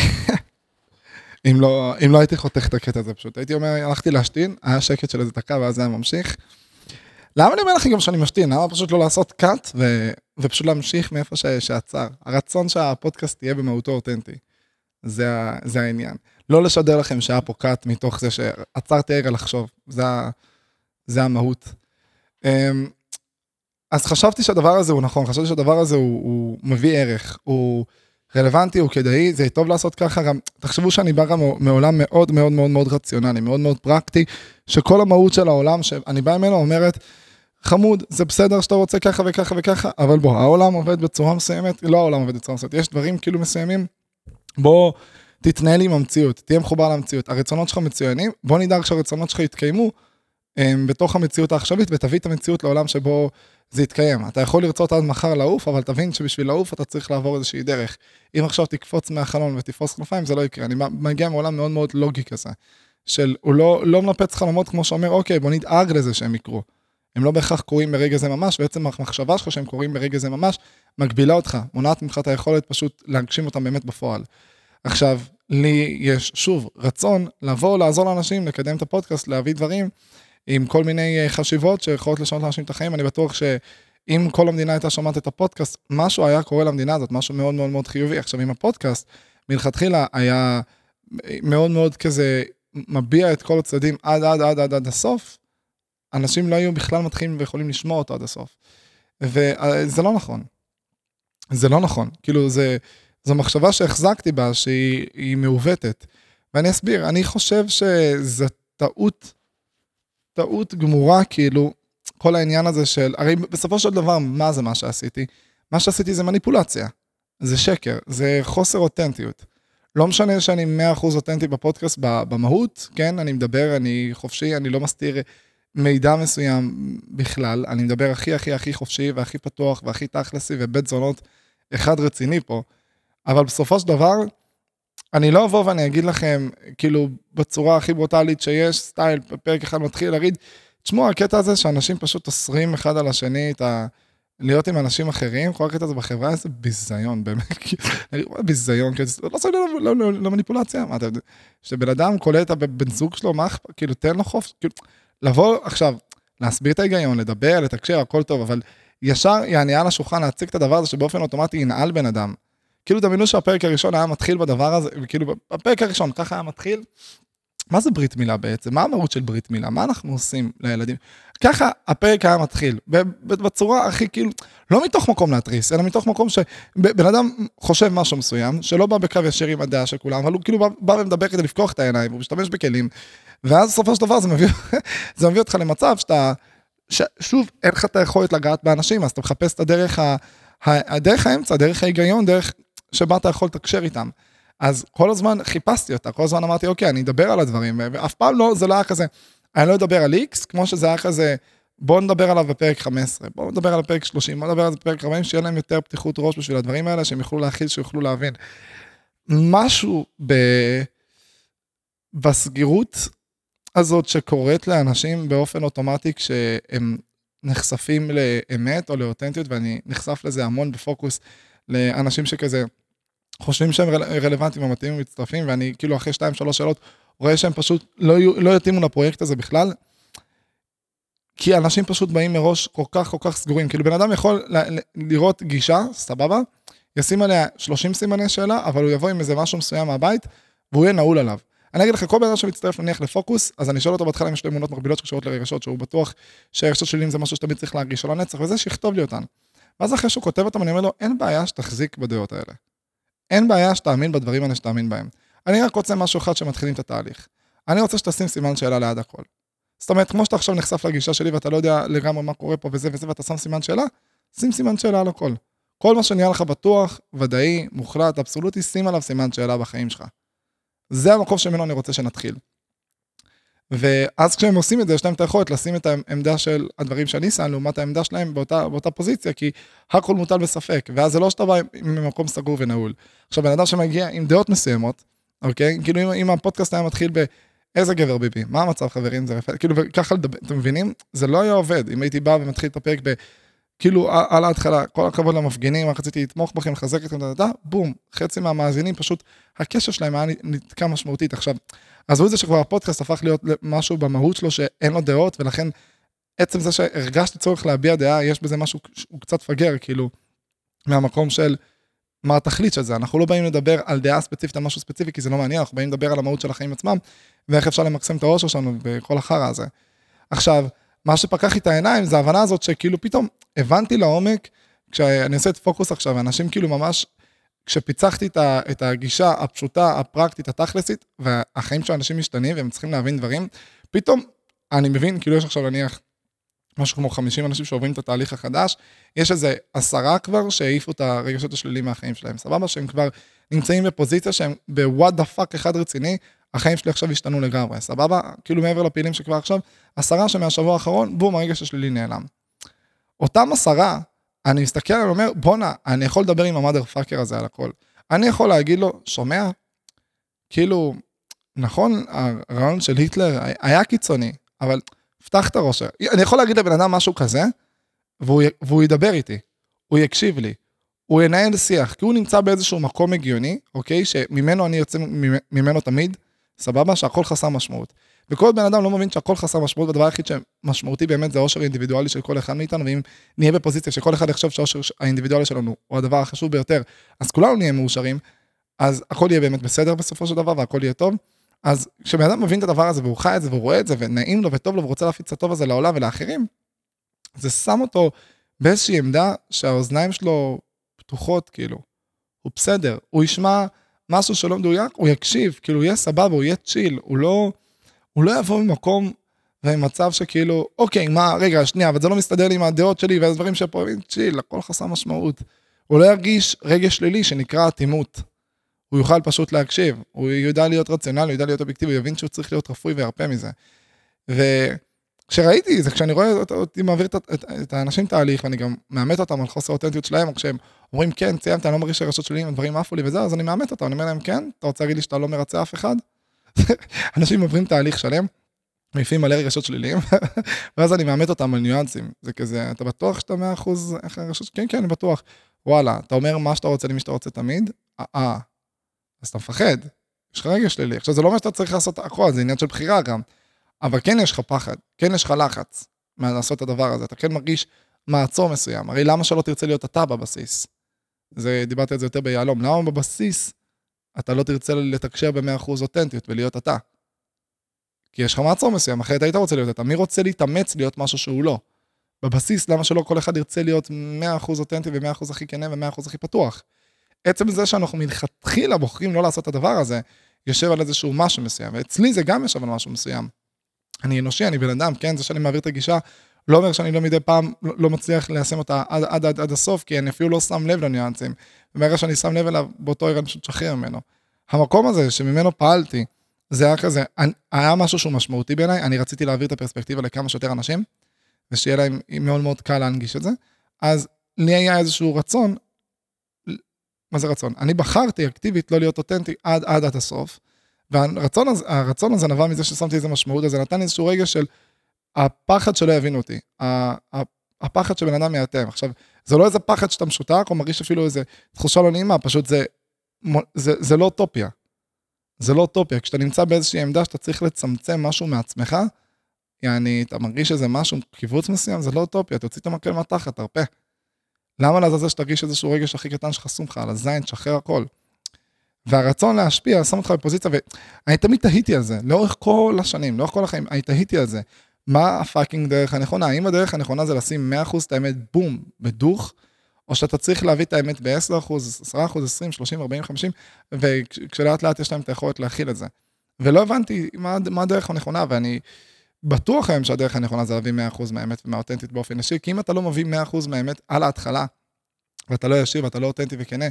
אם לא, אם לא הייתי חותך את הקטע הזה פשוט, הייתי אומר, הלכתי להשתין, היה שקט של איזה דקה ואז זה היה ממשיך. למה אני אומר לכם גם שאני משתין? למה פשוט לא לעשות קאט ו... ופשוט להמשיך מאיפה ש... שעצר? הרצון שהפודקאסט תהיה במהותו אותנטי. זה, ה... זה העניין. לא לשדר לכם שהיה פה קאט מתוך זה שעצרתי רגע לחשוב. זה, ה... זה המהות. אמ, אז חשבתי שהדבר הזה הוא נכון, חשבתי שהדבר הזה הוא, הוא מביא ערך, הוא רלוונטי, הוא כדאי, זה טוב לעשות ככה גם, תחשבו שאני בא גם מעולם מאוד מאוד מאוד מאוד רציונלי, מאוד מאוד פרקטי, שכל המהות של העולם שאני בא ממנו אומרת, חמוד, זה בסדר שאתה רוצה ככה וככה וככה, אבל בוא, העולם עובד בצורה מסוימת, לא העולם עובד בצורה מסוימת, יש דברים כאילו מסוימים, בוא תתנהל עם המציאות, תהיה מחובר למציאות, הרצונות שלך מצוינים, בוא נדאג שהרצונות שלך יתקיימו הם, בתוך המציאות העכשווית ותביא את המציאות לעולם שבו זה יתקיים. אתה יכול לרצות עד מחר לעוף, אבל תבין שבשביל לעוף אתה צריך לעבור איזושהי דרך. אם עכשיו תקפוץ מהחלון ותפרוס כנפיים, זה לא יקרה. אני מגיע מעולם מאוד מאוד לוגי כזה, של הוא לא, לא מנפץ חלומות כמו שאומר, אוקיי, בוא נדאג לזה שהם יקרו. הם לא בהכרח קורים ברגע זה ממש, בעצם המחשבה שלך שהם קורים ברגע זה ממש, מגבילה אותך, מונעת ממך את היכולת פשוט להגשים אותם באמת בפועל. עכשיו, לי יש, שוב, רצון לבוא, לעזור לאנשים, לקדם את הפודקאסט, להביא דברים עם כל מיני אה, חשיבות שיכולות לשנות לאנשים את החיים, אני בטוח שאם כל המדינה הייתה שומעת את הפודקאסט, משהו היה קורה למדינה הזאת, משהו מאוד מאוד מאוד חיובי. עכשיו, אם הפודקאסט מלכתחילה היה מאוד מאוד כזה מביע את כל הצדדים עד עד עד עד עד הסוף, אנשים לא היו בכלל מתחילים ויכולים לשמוע אותו עד הסוף. וזה לא נכון. זה לא נכון. כאילו, זה, זו מחשבה שהחזקתי בה, שהיא מעוותת. ואני אסביר, אני חושב שזו טעות, טעות גמורה, כאילו, כל העניין הזה של, הרי בסופו של דבר, מה זה מה שעשיתי? מה שעשיתי זה מניפולציה. זה שקר, זה חוסר אותנטיות. לא משנה שאני 100% אותנטי בפודקאסט במהות, כן, אני מדבר, אני חופשי, אני לא מסתיר מידע מסוים בכלל, אני מדבר הכי הכי הכי חופשי והכי פתוח והכי תכלסי ובית זונות אחד רציני פה, אבל בסופו של דבר, אני לא אבוא ואני אגיד לכם, כאילו, בצורה הכי ברוטלית שיש, סטייל, פרק אחד מתחיל להגיד, תשמעו, הקטע הזה שאנשים פשוט אוסרים אחד על השני את ה... להיות עם אנשים אחרים, כל הקטע הזה בחברה, איזה ביזיון, באמת, ביזיון, כאילו, לא עושה למניפולציה, מה אתה יודע, כשבן אדם קולט את הבן זוג שלו, מה אכפת, כאילו, תן לו חופש, כאילו, לבוא עכשיו, להסביר את ההיגיון, לדבר, לתקשר, הכל טוב, אבל ישר יעני על השולחן להציג את הדבר הזה שבאופן אוטומטי ינעל בן אדם. כאילו דמיינו שהפרק הראשון היה מתחיל בדבר הזה, כאילו בפרק הראשון ככה היה מתחיל. מה זה ברית מילה בעצם? מה המהות של ברית מילה? מה אנחנו עושים לילדים? ככה הפרק היה מתחיל, בצורה הכי כאילו, לא מתוך מקום להתריס, אלא מתוך מקום שבן אדם חושב משהו מסוים, שלא בא בקו ישיר עם הדעה של כולם, אבל הוא כאילו בא, בא ומדבר כדי לפקוח את העיניים, הוא משתמש בכלים, ואז בסופו של דבר זה מביא, זה מביא אותך למצב שאתה, ש, שוב, אין לך את היכולת לגעת באנשים, אז אתה מחפש את הדרך, ה, הדרך האמצע, דרך ההיגיון, דרך שבה אתה יכול לתקשר איתם. אז כל הזמן חיפשתי אותה, כל הזמן אמרתי, אוקיי, אני אדבר על הדברים, ואף פעם לא, זה לא היה כזה, אני לא אדבר על X, כמו שזה היה כזה, בואו נדבר עליו בפרק 15, בואו נדבר על פרק 30, בואו נדבר על זה בפרק 40, שיהיה להם יותר פתיחות ראש בשביל הדברים האלה, שהם יוכלו להכיל, שיוכלו להבין. משהו ב... בסגירות הזאת שקורית לאנשים באופן אוטומטי כשהם נחשפים לאמת או לאותנטיות, ואני נחשף לזה המון בפוקוס לאנשים שכזה חושבים שהם רל, רלוונטיים ומתאימים ומצטרפים, ואני כאילו אחרי 2-3 שאלות רואה שהם פשוט לא, לא יתאימו לפרויקט הזה בכלל. כי אנשים פשוט באים מראש כל כך כל כך סגורים, כאילו בן אדם יכול ל- לראות גישה, סבבה, ישים עליה 30 סימני שאלה, אבל הוא יבוא עם איזה משהו מסוים מהבית, והוא יהיה נעול עליו. אני אגיד לך, כל בן אדם שמצטרף נניח לפוקוס, אז אני שואל אותו בהתחלה אם יש לו אמונות מקבילות שקשורות לרגשות, שהוא בטוח שהרגשות שלי זה משהו שתמיד צריך להרגיש על הנצח, וזה שיכתוב לי אותן. ואז אחרי שהוא כותב אותם, אני אומר לו, אין בעיה שתחזיק בדעות האלה. אין בעיה שתאמין בדברים האלה שתאמין בהם. אני רק רוצה משהו אחד שמתחילים את התהליך. אני רוצה שתשים סימן שאלה ליד הכל. זאת אומרת, כמו שאתה עכשיו נחשף לגישה שלי ואתה לא יודע לגמרי מה קורה פה וזה וזה ואתה שם סימן שאלה, שים סימן שאלה על הכל. כל מה שנראה לך בטוח, ודאי, מוחלט, אבסולוטי, שים עליו סימן שאלה בחיים שלך. זה המקום שממנו אני רוצה שנתחיל. ואז כשהם עושים את זה, יש להם את היכולת לשים את העמדה של הדברים שאני שם לעומת העמדה שלהם באותה, באותה פוזיציה, כי הכל מוטל בספק, ואז זה לא שאתה בא ממקום סגור ונעול. עכשיו, בן אדם שמגיע עם דעות מסוימות, אוקיי? כאילו אם, אם הפודקאסט היה מתחיל ב... איזה גבר ביבי, מה המצב חברים, זה רפאל, כאילו וככה לדבר, אתם מבינים? זה לא היה עובד, אם הייתי בא ומתחיל את הפרק ב... כאילו על ההתחלה, כל הכבוד למפגינים, רק רציתי לתמוך בכם, לחזק אתכם, בום, חצי מהמאזינים פשוט, הקשר שלהם היה נתקע משמעותית. עכשיו, עזבו את זה שכבר הפודקאסט הפך להיות משהו במהות שלו שאין לו דעות, ולכן עצם זה שהרגשתי צורך להביע דעה, יש בזה משהו, הוא קצת פגר, כאילו, מהמקום של מה התכלית של זה. אנחנו לא באים לדבר על דעה ספציפית, על משהו ספציפי, כי זה לא מעניין, אנחנו באים לדבר על המהות של החיים עצמם, ואיך אפשר למקסם את האושר שלנו בכל החרא הזה. עכשיו, מה שפקח לי את העיניים זה ההבנה הזאת שכאילו פתאום הבנתי לעומק, כשאני עושה את פוקוס עכשיו, אנשים כאילו ממש, כשפיצחתי את הגישה הפשוטה, הפרקטית, התכלסית, והחיים של האנשים משתנים והם צריכים להבין דברים, פתאום אני מבין, כאילו יש עכשיו נניח משהו כמו 50 אנשים שעוברים את התהליך החדש, יש איזה עשרה כבר שהעיפו את הרגשות השליליים מהחיים שלהם, סבבה? שהם כבר נמצאים בפוזיציה שהם ב what the fuck אחד רציני, החיים שלי עכשיו השתנו לגמרי, סבבה? כאילו מעבר לפעילים שכבר עכשיו, עשרה שמהשבוע האחרון, בום, הרגש השלילי נעלם. אותם עשרה, אני מסתכל עליהם ואומר, בואנה, אני יכול לדבר עם המאדר פאקר הזה על הכל. אני יכול להגיד לו, שומע? כאילו, נכון, הרעיון של היטלר היה קיצוני, אבל פתח את הראש. אני יכול להגיד לבן אדם משהו כזה, והוא, והוא ידבר איתי, הוא יקשיב לי, הוא ינהל שיח, כי הוא נמצא באיזשהו מקום הגיוני, אוקיי? שממנו אני יוצא ממנו תמיד, סבבה? שהכל חסר משמעות. וכל בן אדם לא מבין שהכל חסר משמעות, והדבר היחיד שמשמעותי באמת זה האושר האינדיבידואלי של כל אחד מאיתנו, ואם נהיה בפוזיציה שכל אחד יחשוב שהאושר האינדיבידואלי שלנו הוא הדבר החשוב ביותר, אז כולנו נהיה מאושרים, אז הכל יהיה באמת בסדר בסופו של דבר, והכל יהיה טוב. אז כשבן אדם מבין את הדבר הזה והוא חי את זה והוא רואה את זה ונעים לו וטוב לו ורוצה להפיץ את הטוב הזה לעולם ולאחרים, זה שם אותו באיזושהי עמדה שהאוזניים שלו פתוחות כאילו. הוא בסדר, הוא ישמע משהו שלא מדויק, הוא יקשיב, כאילו הוא יהיה סבבה, הוא יהיה צ'יל, הוא לא, הוא לא יבוא ממקום ומצב שכאילו, אוקיי, מה, רגע, שנייה, אבל זה לא מסתדר לי עם הדעות שלי והדברים שפה, צ'יל, הכל חסר משמעות. הוא לא ירגיש רגש שלילי שנקרא אטימות. הוא יוכל פשוט להקשיב, הוא ידע להיות רציונלי, הוא ידע להיות אובייקטיבי, הוא יבין שהוא צריך להיות רפוי וירפה מזה. כשראיתי זה כשאני רואה אותי מעביר את, את, את האנשים תהליך ואני גם מאמת אותם על חוסר אותנטיות שלהם או כשהם אומרים כן ציינת אני לא מרגיש שהרשות שלי הדברים עפו לי וזה אז אני מאמת אותם אני אומר להם כן אתה רוצה להגיד לי שאתה לא מרצה אף אחד. אנשים עוברים תהליך שלם. מעיפים מלא רגשות שליליים ואז אני מאמת אותם על ניואנסים זה כזה אתה בטוח שאתה 100% איך הרגשות כן כן אני בטוח וואלה אתה אומר מה שאתה רוצה למי שאתה רוצה תמיד אה, אה אז אתה מפחד יש לך רגש שלילי עכשיו זה לא אומר שאתה צריך לעשות הכל זה עניין של בחירה גם. אבל כן יש לך פחד, כן יש לך לחץ לעשות את הדבר הזה, אתה כן מרגיש מעצור מסוים, הרי למה שלא תרצה להיות אתה בבסיס? זה, דיברתי על זה יותר ביהלום, למה בבסיס אתה לא תרצה לתקשר ב-100% אותנטיות ולהיות אתה? כי יש לך מעצור מסוים, אחרת היית רוצה להיות אתה. מי רוצה להתאמץ להיות משהו שהוא לא? בבסיס, למה שלא כל אחד ירצה להיות 100% אותנטי ו-100% הכי כנה ו-100% הכי פתוח? עצם זה שאנחנו מלכתחילה בוחרים לא לעשות את הדבר הזה, יושב על איזשהו משהו מסוים, ואצלי זה גם יושב על משהו מסוים. אני אנושי, אני בן אדם, כן? זה שאני מעביר את הגישה, לא אומר שאני לא מדי פעם לא, לא מצליח ליישם אותה עד, עד, עד, עד הסוף, כי אני אפילו לא שם לב לניואנסים. וברגע שאני שם לב אליו, באותו ערב אני פשוט שחרר ממנו. המקום הזה שממנו פעלתי, זה היה כזה, אני, היה משהו שהוא משמעותי בעיניי, אני רציתי להעביר את הפרספקטיבה לכמה שיותר אנשים, ושיהיה להם מאוד מאוד קל להנגיש את זה. אז לי היה איזשהו רצון, מה זה רצון? אני בחרתי אקטיבית לא להיות אותנטי עד עד עד הסוף. והרצון הזה, הזה נבע מזה ששמתי איזה משמעות, אז זה נתן איזשהו רגע של הפחד שלא יבינו אותי, הפחד שבן אדם יאטם. עכשיו, זה לא איזה פחד שאתה משותק, או מרגיש אפילו איזה תחושה לא נעימה, פשוט זה, זה, זה לא אוטופיה. זה לא אוטופיה, כשאתה נמצא באיזושהי עמדה שאתה צריך לצמצם משהו מעצמך, יעני, אתה מרגיש איזה משהו, קיבוץ מסוים, זה לא אוטופיה, תוציא את המקל מהתחת, תרפה. למה לעזאזל שתרגיש איזשהו רגש הכי קטן שחסום לך על הזין, תשחרר הכל. והרצון להשפיע שם אותך בפוזיציה, ואני תמיד תהיתי על זה, לאורך כל השנים, לאורך כל החיים, אני תהיתי על זה. מה הפאקינג דרך הנכונה? האם הדרך הנכונה זה לשים 100% את האמת בום, בדוך, או שאתה צריך להביא את האמת ב-10%, 10%, 20, 30, 40, 50, וכשלאט לאט יש להם את היכולת להכיל את זה. ולא הבנתי מה, מה הדרך הנכונה, ואני בטוח היום שהדרך הנכונה זה להביא 100% מהאמת ומהאותנטית באופן אישי, כי אם אתה לא מביא 100% מהאמת על ההתחלה, ואתה לא ישיר ואתה לא אותנטי וכנה,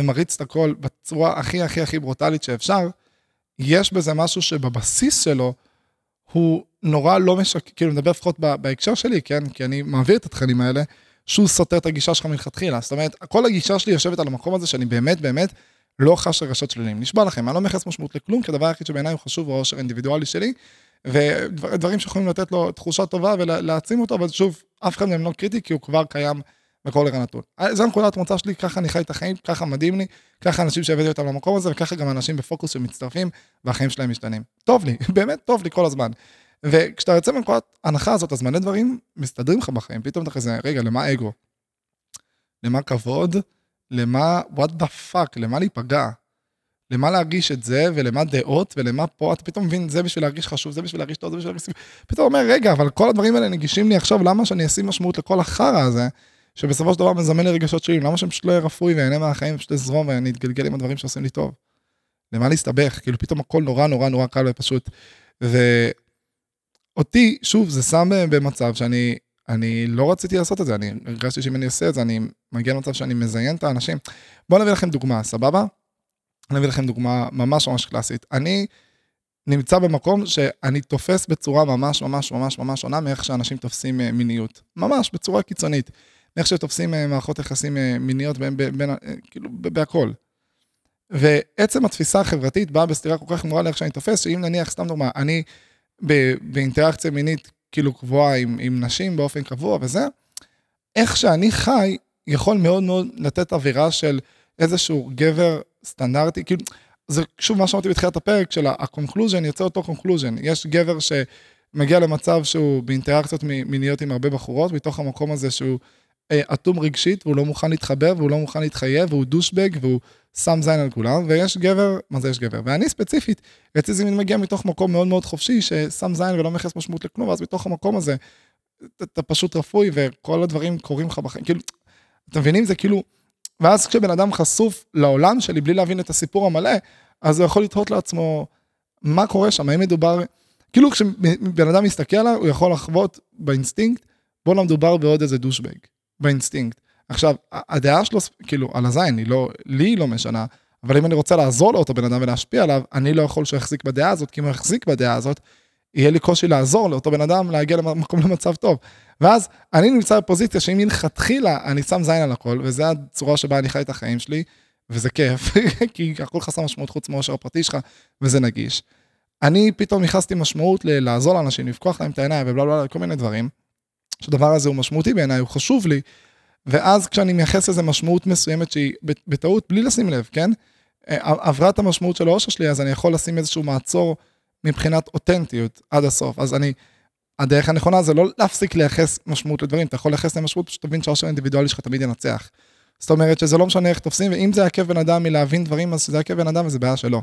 ומריץ את הכל בצורה הכי הכי הכי ברוטלית שאפשר, יש בזה משהו שבבסיס שלו הוא נורא לא משק... כאילו, מדבר לפחות בהקשר שלי, כן? כי אני מעביר את התכנים האלה, שהוא סותר את הגישה שלך מלכתחילה. זאת אומרת, כל הגישה שלי יושבת על המקום הזה שאני באמת באמת לא חש רגשות שליליים. נשבע לכם, אני לא מייחס משמעות לכלום, כי הדבר היחיד שבעיניי הוא חשוב הוא העושר האינדיבידואלי שלי, ודברים שיכולים לתת לו תחושה טובה ולהעצים אותו, אבל שוב, אף אחד מהם לא קריטי, כי הוא כבר קיים בכל רגע נתון. זו נקודת מוצא שלי, ככה אני חי את החיים, ככה מדהים לי, ככה אנשים שהבאתי אותם למקום הזה, וככה גם אנשים בפוקוס שמצטרפים, והחיים שלהם משתנים. טוב לי, באמת טוב לי כל הזמן. וכשאתה יוצא מנקודת ההנחה הזאת, אז מלא דברים מסתדרים לך בחיים, פתאום אתה כזה, רגע, למה אגו? למה כבוד? למה, what the fuck, למה להיפגע? למה להרגיש את זה, ולמה דעות, ולמה פה, אתה פתאום מבין, זה בשביל להרגיש חשוב, זה בשביל להרגיש טוב, זה בשביל להרגיש... פתאום אומר, רגע, אבל כל הדברים האלה נגישים לי עכשיו, למה שאני אשים משמעות לכל החרא הזה? שבסופו של דבר מזמן לי רגשות שלי, למה שאני פשוט לא אהיה רפוי ואהנה מהחיים, פשוט אזרום ואני אתגלגל עם הדברים שעושים לי טוב. למה להסתבך? כאילו פתאום הכל נורא נורא נורא קל ופשוט. ואותי, שוב, זה שם במצב שאני אני לא רציתי לעשות את זה, אני הרגשתי שאם אני עושה את זה, אני מגיע למצב שאני מזיין את האנשים. בואו נביא לכם דוגמה, סבבה? אני אביא לכם דוגמה ממש ממש קלאסית. אני נמצא במקום שאני תופס בצורה ממש ממש ממש ממש שונה מאיך שאנשים תופסים אה, מיניות. ממש, בצורה קיצונית. מאיך שתופסים אה, מערכות יחסים אה, מיניות בין, בין, אה, כאילו, בהכל. ועצם התפיסה החברתית באה בסתירה כל כך חמורה לאיך שאני תופס, שאם נניח, סתם דוגמה, אני באינטראקציה מינית כאילו קבועה עם, עם נשים באופן קבוע וזה, איך שאני חי יכול מאוד מאוד לתת אווירה של איזשהו גבר סטנדרטי, כאילו, זה שוב מה שאמרתי בתחילת הפרק של ה-conclusion יוצא אותו conclusion, יש גבר שמגיע למצב שהוא באינטראקציות מיניות עם הרבה בחורות, מתוך המקום הזה שהוא אטום רגשית, והוא לא מוכן להתחבר, והוא לא מוכן להתחייב, והוא דושבג, והוא שם זין על כולם, ויש גבר, מה זה יש גבר? ואני ספציפית, אצלי זה מגיע מתוך מקום מאוד מאוד חופשי, ששם זין ולא מייחס משמעות לכלום, ואז מתוך המקום הזה, אתה פשוט רפוי, וכל הדברים קורים לך בחיים, כאילו, אתם מבינים? זה כאילו, ואז כשבן אדם חשוף לעולם שלי בלי להבין את הסיפור המלא, אז הוא יכול לתהות לעצמו, מה קורה שם, האם מדובר, כאילו כשבן אדם מסתכל עליו, הוא יכול לחוות באינסטינקט, בוא לא מדובר בעוד איזה douchebag. באינסטינקט. עכשיו, הדעה שלו, כאילו, על הזין, היא לא, לי היא לא משנה, אבל אם אני רוצה לעזור לאותו בן אדם ולהשפיע עליו, אני לא יכול שהוא יחזיק בדעה הזאת, כי אם הוא יחזיק בדעה הזאת, יהיה לי קושי לעזור לאותו בן אדם להגיע למקום למצב טוב. ואז אני נמצא בפוזיציה שאם מלכתחילה אני שם זין על הכל, וזו הצורה שבה אני חי את החיים שלי, וזה כיף, כי הכל חסר משמעות חוץ מהאושר הפרטי שלך, וזה נגיש. אני פתאום נכנסתי משמעות לעזור לאנשים, לפקוח להם את העיניים ובלה בלה, כל מיני דברים. שהדבר הזה הוא משמעותי בעיניי, הוא חשוב לי, ואז כשאני מייחס לזה משמעות מסוימת שהיא בטעות, בלי לשים לב, כן? עברה את המשמעות של האושר שלי, אז אני יכול לשים איזשהו מעצור מבחינת אותנטיות עד הסוף. אז אני, הדרך הנכונה זה לא להפסיק לייחס משמעות לדברים, אתה יכול לייחס להם משמעות, פשוט תבין שהאושר האינדיבידואלי שלך תמיד ינצח. זאת אומרת שזה לא משנה איך תופסים, ואם זה יעכב בן אדם מלהבין דברים, אז זה יעכב בן אדם וזה בעיה שלו.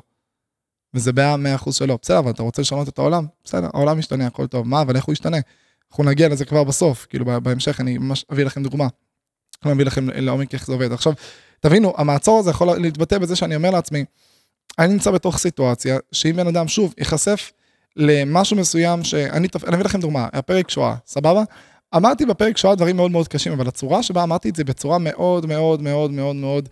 וזה בעיה 100% שלו. בסדר, אבל אתה רוצה לשנות את העולם? בסדר, העולם משתנה, הכל טוב. מה, אבל איך הוא ישתנה? אנחנו נגיע לזה כבר בסוף, כאילו בהמשך אני ממש אביא לכם דוגמה. אני אביא לכם לעומק איך זה עובד. עכשיו, תבינו, המעצור הזה יכול להתבטא בזה שאני אומר לעצמי, אני נמצא בתוך סיטואציה שאם בן אדם שוב ייחשף למשהו מסוים שאני, אני אביא לכם דוגמה, הפרק שואה, סבבה? אמרתי בפרק שואה דברים מאוד מאוד קשים, אבל הצורה שבה אמרתי את זה בצורה מאוד מאוד מאוד מאוד מאוד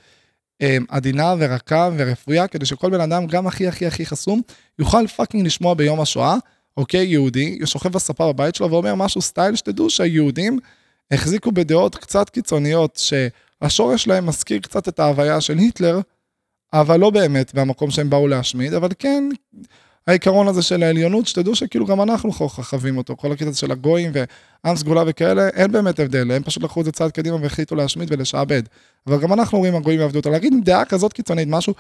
אמ, עדינה ורכה ורפויה, כדי שכל בן אדם, גם הכי הכי הכי חסום, יוכל fucking לשמוע ביום השואה, אוקיי, יהודי, שוכב בספה בבית שלו ואומר משהו סטייל, שתדעו שהיהודים החזיקו בדעות קצת קיצוניות, שהשורש שלהם מזכיר קצת את ההוויה של היטלר, אבל לא באמת מהמקום שהם באו להשמיד, אבל כן, העיקרון הזה של העליונות, שתדעו שכאילו גם אנחנו חווים אותו, כל הקטע של הגויים ועם סגולה וכאלה, אין באמת הבדל, הם פשוט לקחו את זה צעד קדימה והחליטו להשמיד ולשעבד. אבל גם אנחנו רואים הגויים יעבדו אותו, להגיד דעה כזאת קיצונית, משהו,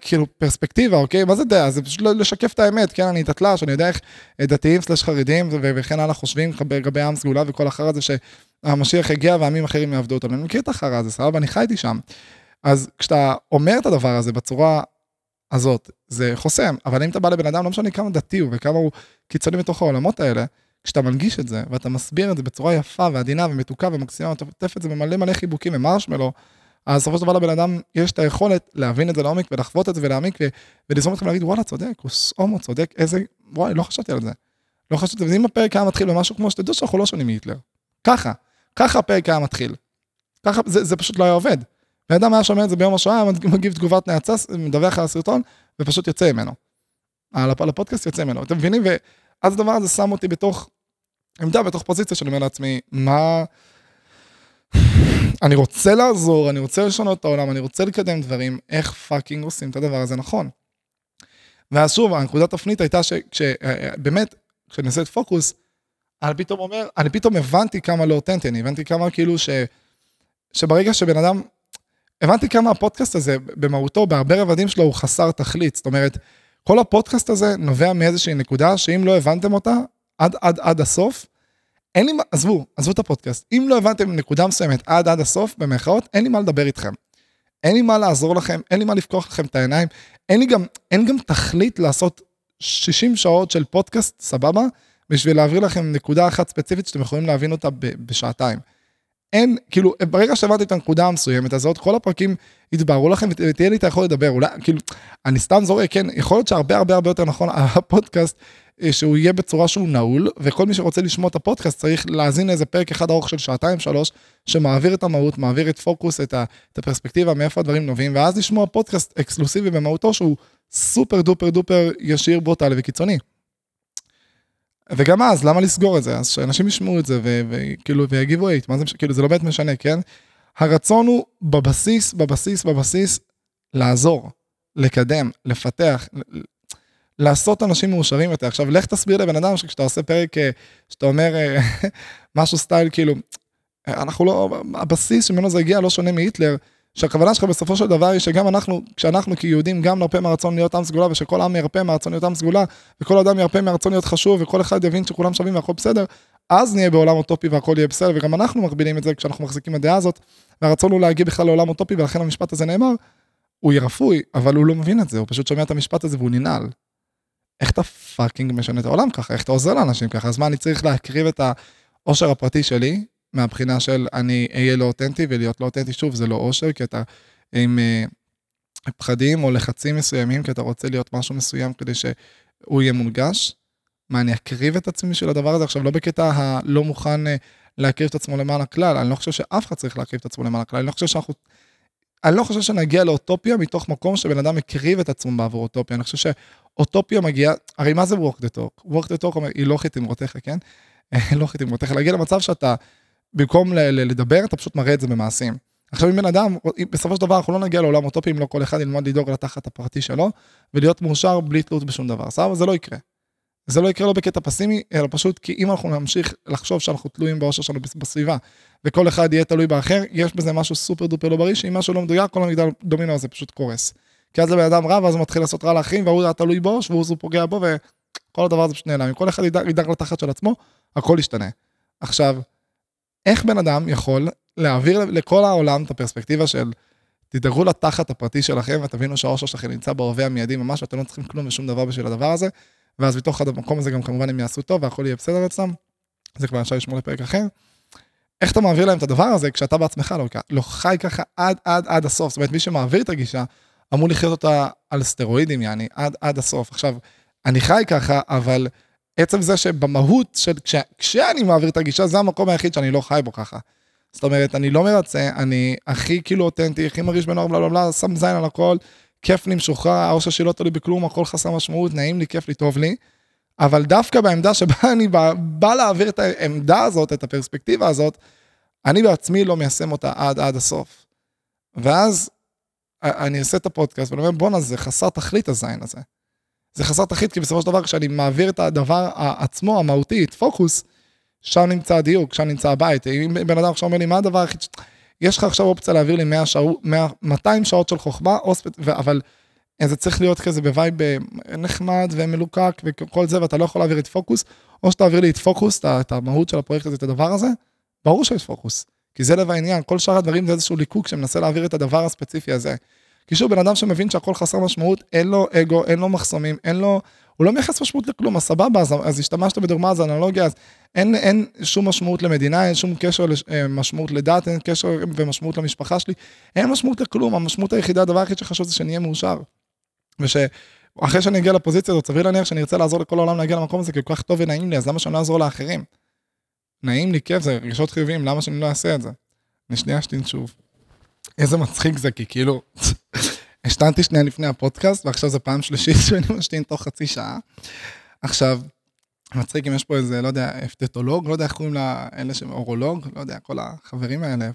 כאילו פרספקטיבה, אוקיי? מה זה דעה? זה פשוט לשקף את האמת, כן? אני תתל"ש, אני יודע איך דתיים סלש חרדים וכן הלאה חושבים לגבי עם סגולה וכל החרא הזה שהמשיח הגיע ועמים אחרים יעבדו אותו. אני מכיר את החרא הזה, סבבה? אני חייתי שם. אז כשאתה אומר את הדבר הזה בצורה הזאת, זה חוסם, אבל אם אתה בא לבן אדם, לא משנה כמה דתי הוא וכמה הוא קיצוני בתוך העולמות האלה, כשאתה מנגיש את זה, ואתה מסביר את זה בצורה יפה ועדינה ומתוקה ומקסימה, אתה עוטף את זה במלא מלא חיבוקים ומרשמלו, אז בסופו של דבר לבן אדם יש את היכולת להבין את זה לעומק ולחוות את זה ולהעמיק ולזרום אתכם ולהגיד וואלה צודק, הוא הומו צודק, איזה, וואי לא חשבתי על זה. לא חשבתי, ואם הפרק היה מתחיל במשהו כמו שתדעו שאנחנו לא שונים מהיטלר. ככה, ככה הפרק היה מתחיל. ככה, זה, זה פשוט לא היה עובד. בן אדם היה שומע את זה ביום השואה, מגיב תגובת נאצה, מדווח על הסרטון, ופשוט יוצא ממנו. על הפודקאסט יוצא ממנו, אתם מבינים? ואז הדבר הזה שם אותי בתוך עמדה, בתוך פוזיציה שאני אומר לעצמי, מה... אני רוצה לעזור, אני רוצה לשנות את העולם, אני רוצה לקדם דברים, איך fucking עושים את הדבר הזה נכון. ואז שוב, הנקודת תפנית הייתה שבאמת, כשאני עושה את פוקוס, אני פתאום אומר, אני פתאום הבנתי כמה לא אותנטי, אני הבנתי כמה כאילו ש... שברגע שבן אדם הבנתי כמה הפודקאסט הזה, במהותו, בהרבה רבדים שלו, הוא חסר תכלית. זאת אומרת, כל הפודקאסט הזה נובע מאיזושהי נקודה שאם לא הבנתם אותה עד עד עד הסוף, אין לי מה, עזבו, עזבו את הפודקאסט. אם לא הבנתם נקודה מסוימת עד עד הסוף, במרכאות, אין לי מה לדבר איתכם. אין לי מה לעזור לכם, אין לי מה לפקוח לכם את העיניים, אין לי גם, אין גם תכלית לעשות 60 שעות של פודקאסט, סבבה? בשביל להעביר לכם נקודה אחת ספציפית שאתם יכולים להבין אותה בשעתיים. אין, כאילו, ברגע שהבנתי את הנקודה המסוימת הזאת, כל הפרקים יתבררו לכם ותהיה לי את היכולת לדבר, אולי, כאילו, אני סתם זורק, כן, יכול להיות שהרבה הרבה הרבה יותר נכון הפודקאסט, אה, שהוא יהיה בצורה שהוא נעול, וכל מי שרוצה לשמוע את הפודקאסט צריך להאזין לאיזה פרק אחד ארוך של שעתיים שלוש, שמעביר את המהות, מעביר את פוקוס, את, ה, את הפרספקטיבה, מאיפה הדברים נובעים, ואז לשמוע פודקאסט אקסקלוסיבי במהותו שהוא super duper duper ישיר, ברוטלי וקיצוני. וגם אז, למה לסגור את זה? אז שאנשים ישמעו את זה וכאילו, ויגיבו hate, מה זה, כאילו, זה לא באמת משנה, כן? הרצון הוא בבסיס, בבסיס, בבסיס, לעזור, לקדם, לפתח, לעשות אנשים מאושרים יותר. עכשיו, לך תסביר לבן אדם שכשאתה עושה פרק, אה, שאתה אומר אה, משהו סטייל, כאילו, אנחנו לא, הבסיס שממנו זה הגיע לא שונה מהיטלר, שהכוונה שלך בסופו של דבר היא שגם אנחנו, כשאנחנו כיהודים גם נרפה מהרצון להיות עם סגולה ושכל עם ירפה מהרצון להיות עם סגולה וכל אדם ירפה מהרצון להיות חשוב וכל אחד יבין שכולם שווים והכל בסדר, אז נהיה בעולם אוטופי והכל יהיה בסדר וגם אנחנו מגבילים את זה כשאנחנו מחזיקים בדעה הזאת. והרצון הוא להגיע בכלל לעולם אוטופי ולכן המשפט הזה נאמר, הוא יהיה רפוי אבל הוא לא מבין את זה, הוא פשוט שומע את המשפט הזה והוא ננעל. איך אתה fucking משנה את העולם ככה, איך אתה עוזר לאנשים ככה, אז מה אני צריך להקריב את העושר הפרטי שלי מהבחינה של אני אהיה לא אותנטי ולהיות לא אותנטי, שוב, זה לא אושר, כי אתה עם אה, פחדים או לחצים מסוימים, כי אתה רוצה להיות משהו מסוים כדי שהוא יהיה מונגש. מה, אני אקריב את עצמי בשביל הדבר הזה? עכשיו, לא בקטע הלא מוכן אה, להקריב את עצמו למען הכלל, אני לא חושב שאף אחד צריך להקריב את עצמו למען הכלל, אני לא חושב שאנחנו... אני לא חושב שנגיע לאוטופיה מתוך מקום שבן אדם מקריב את עצמו בעבור אוטופיה, אני חושב שאוטופיה מגיעה, הרי מה זה walk the talk? walk the talk אומר, היא לחיות את אמרותיך, כן? לא חית אמרותיך, להגיע למצב שאתה, במקום לדבר, אתה פשוט מראה את זה במעשים. עכשיו אם בן אדם, בסופו של דבר אנחנו לא נגיע לעולם אוטופי אם לא כל אחד ילמד לדאוג לתחת הפרטי שלו, ולהיות מאושר בלי תלות בשום דבר, סבבה? זה לא יקרה. זה לא יקרה לא בקטע פסימי, אלא פשוט כי אם אנחנו נמשיך לחשוב שאנחנו תלויים באושר שלנו בסביבה, וכל אחד יהיה תלוי באחר, יש בזה משהו סופר דופר לא בריא, שאם משהו לא מדויק, כל המגדל דומינו הזה פשוט קורס. כי אז לבן אדם רע, ואז הוא מתחיל לעשות רע לאחרים, והוא היה תלוי בו, והוא פוגע בו, וכל הדבר הזה פשוט נעלם. אם כל אחד ידאג לתחת של עצמו, הכל ישתנה. עכשיו, איך בן אדם יכול להעביר לכל העולם את הפרספקטיבה של תדאגו לתחת הפרטי שלכם ותבינו שהאושר שלכם נמצא בהווה המיידי ממש ואתם לא צריכים כלום ושום דבר בשביל הדבר הזה, ואז בתוך המקום הזה גם כמובן הם יעשו טוב והכל יהיה בסדר אצלם, זה כבר אפשר לשמור לפרק אחר. איך אתה מעביר להם את הדבר הזה כשאתה בעצמך לא, לא חי ככה עד עד עד הסוף, זאת אומרת מי שמעביר את הגישה אמור לחיות אותה על סטרואידים יעני עד עד הסוף. עכשיו, אני חי ככה אבל עצם זה שבמהות של כש, כשאני מעביר את הגישה זה המקום היחיד שאני לא חי בו ככה. זאת אומרת, אני לא מרצה, אני הכי כאילו אותנטי, הכי מרגיש בנוער, בלה בלה בלה, שם זין על הכל, כיף לי, משוחרר, האושר שלי לא תלוי בכלום, הכל חסר משמעות, נעים לי, כיף לי, טוב לי. אבל דווקא בעמדה שבה אני בא, בא להעביר את העמדה הזאת, את הפרספקטיבה הזאת, אני בעצמי לא מיישם אותה עד עד הסוף. ואז אני אעשה את הפודקאסט ואני אומר, בואנה, זה חסר תכלית הזין הזה. זה חסר תכלית, כי בסופו של דבר, כשאני מעביר את הדבר עצמו, המהותי, את פוקוס, שם נמצא הדיוק, שם נמצא הבית. אם בן אדם עכשיו אומר לי, מה הדבר הכי... יש לך עכשיו אופציה להעביר לי 100 שעות, 100, 200 שעות של חוכמה, אוספט, אבל זה צריך להיות כזה ב vibe אה, נחמד ומלוקק וכל זה, ואתה לא יכול להעביר את פוקוס, או שתעביר לי את פוקוס, את המהות של הפרויקט הזה, את הדבר הזה, ברור שיש פוקוס. כי זה לב העניין, כל שאר הדברים זה איזשהו ליקוק שמנסה להעביר את הדבר הספציפי הזה. כי שוב, בן אדם שמבין שהכל חסר משמעות, אין לו אגו, אין לו מחסומים, אין לו... הוא לא מייחס משמעות לכלום, אז סבבה, אז, אז השתמשת בדוגמה, אז אנלוגיה, אז אין, אין שום משמעות למדינה, אין שום קשר למשמעות אה, לדת, אין קשר ומשמעות למשפחה שלי, אין משמעות לכלום, המשמעות היחידה, הדבר היחיד שחשוב זה שנהיה מאושר. ושאחרי שאני אגיע לפוזיציה הזאת, סביר להניח שאני ארצה לעזור לכל העולם להגיע למקום הזה, כי כל כך טוב ונעים לי, אז למה שאני לא אעזור לאחרים? נעים לי, כיף, זה רגשות חיוביים, למה שאני לא אעשה את זה? אני שנייה אשתין שוב. איזה מצחיק זה, כי כאילו, השתנתי שנייה לפני הפודקאסט, ועכשיו זו פעם שלישית שאני משתין תוך חצי שעה. עכשיו, מצחיק אם יש פה איזה, לא יודע, אפטטולוג, לא יודע איך קוראים לאלה שהם אורולוג, לא יודע, כל החברים האלה,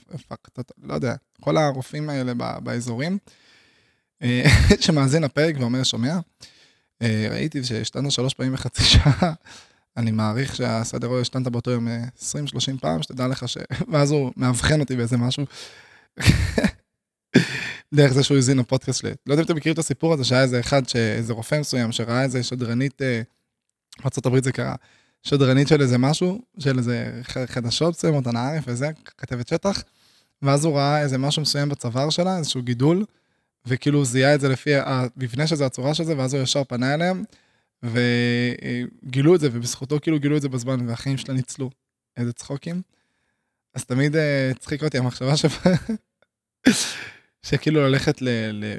לא יודע, כל הרופאים האלה באזורים, אה, שמאזין לפרק ואומר, שומע, אה, ראיתי שהשתנו שלוש פעמים בחצי שעה, אני מעריך שהסדר הוא השתנת באותו יום 20-30 אה, פעם, שתדע לך ש... ואז הוא מאבחן אותי באיזה משהו. דרך זה שהוא הזין לפודקאסט שלי. לא יודע אם אתם מכירים את הסיפור הזה, שהיה איזה אחד, איזה רופא מסוים, שראה איזה שדרנית, ארה"ב זה קרה, שדרנית של איזה משהו, של איזה חדשות מסוימות, אנא ערף וזה, כתבת שטח, ואז הוא ראה איזה משהו מסוים בצוואר שלה, איזשהו גידול, וכאילו זיהה את זה לפי המבנה של זה, הצורה של זה, ואז הוא ישר פנה אליהם, וגילו את זה, ובזכותו כאילו גילו את זה בזמן, והחיים שלה ניצלו. איזה צחוקים. אז תמיד uh, צחיק אותי המחשבה ש... שכאילו ללכת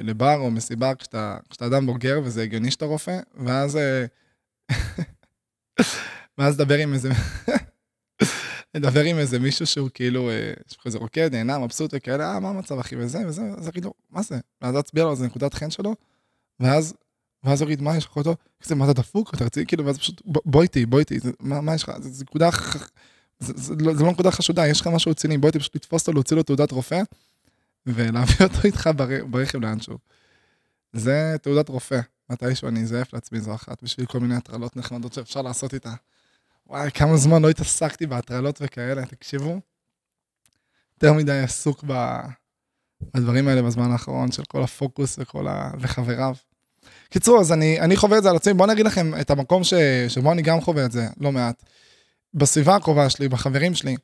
לבר או מסיבה כשאתה, כשאתה אדם בוגר וזה הגיוני שאתה רופא, ואז... Uh, ואז לדבר עם איזה... לדבר עם איזה מישהו שהוא כאילו, אה, יש לך איזה רוקד, נהנה, מבסוט וכאלה, אה, מה המצב אחי, וזה, וזה, אז אגיד לו, מה זה? ואז אצביע לו זה נקודת חן שלו, ואז, ואז אגיד, מה יש לך אותו? כזה, מה אתה דפוק? אתה רציני? כאילו, ואז פשוט, בוא איתי, בוא איתי, מה יש לך? זה נקודה, זה, זה, לא, זה לא נקודה חשודה, יש לך משהו רציני, בוא איתי פשוט לתפוס אותו, להוציא לו תעודת רופא, ולהביא אותו איתך ברכב לאנשהו. זה תעודת רופא. מתישהו אני אזייף לעצמי זו אחת, בשביל כל מיני הטרלות נחמדות שאפשר לעשות איתה. וואי, כמה זמן לא התעסקתי בהטרלות וכאלה, תקשיבו. יותר מדי עסוק בדברים האלה בזמן האחרון, של כל הפוקוס וכל ה... וחבריו. קיצור, אז אני, אני חווה את זה על עצמי, בואו אני אגיד לכם את המקום ש, שבו אני גם חווה את זה, לא מעט. בסביבה הקרובה שלי, בחברים שלי,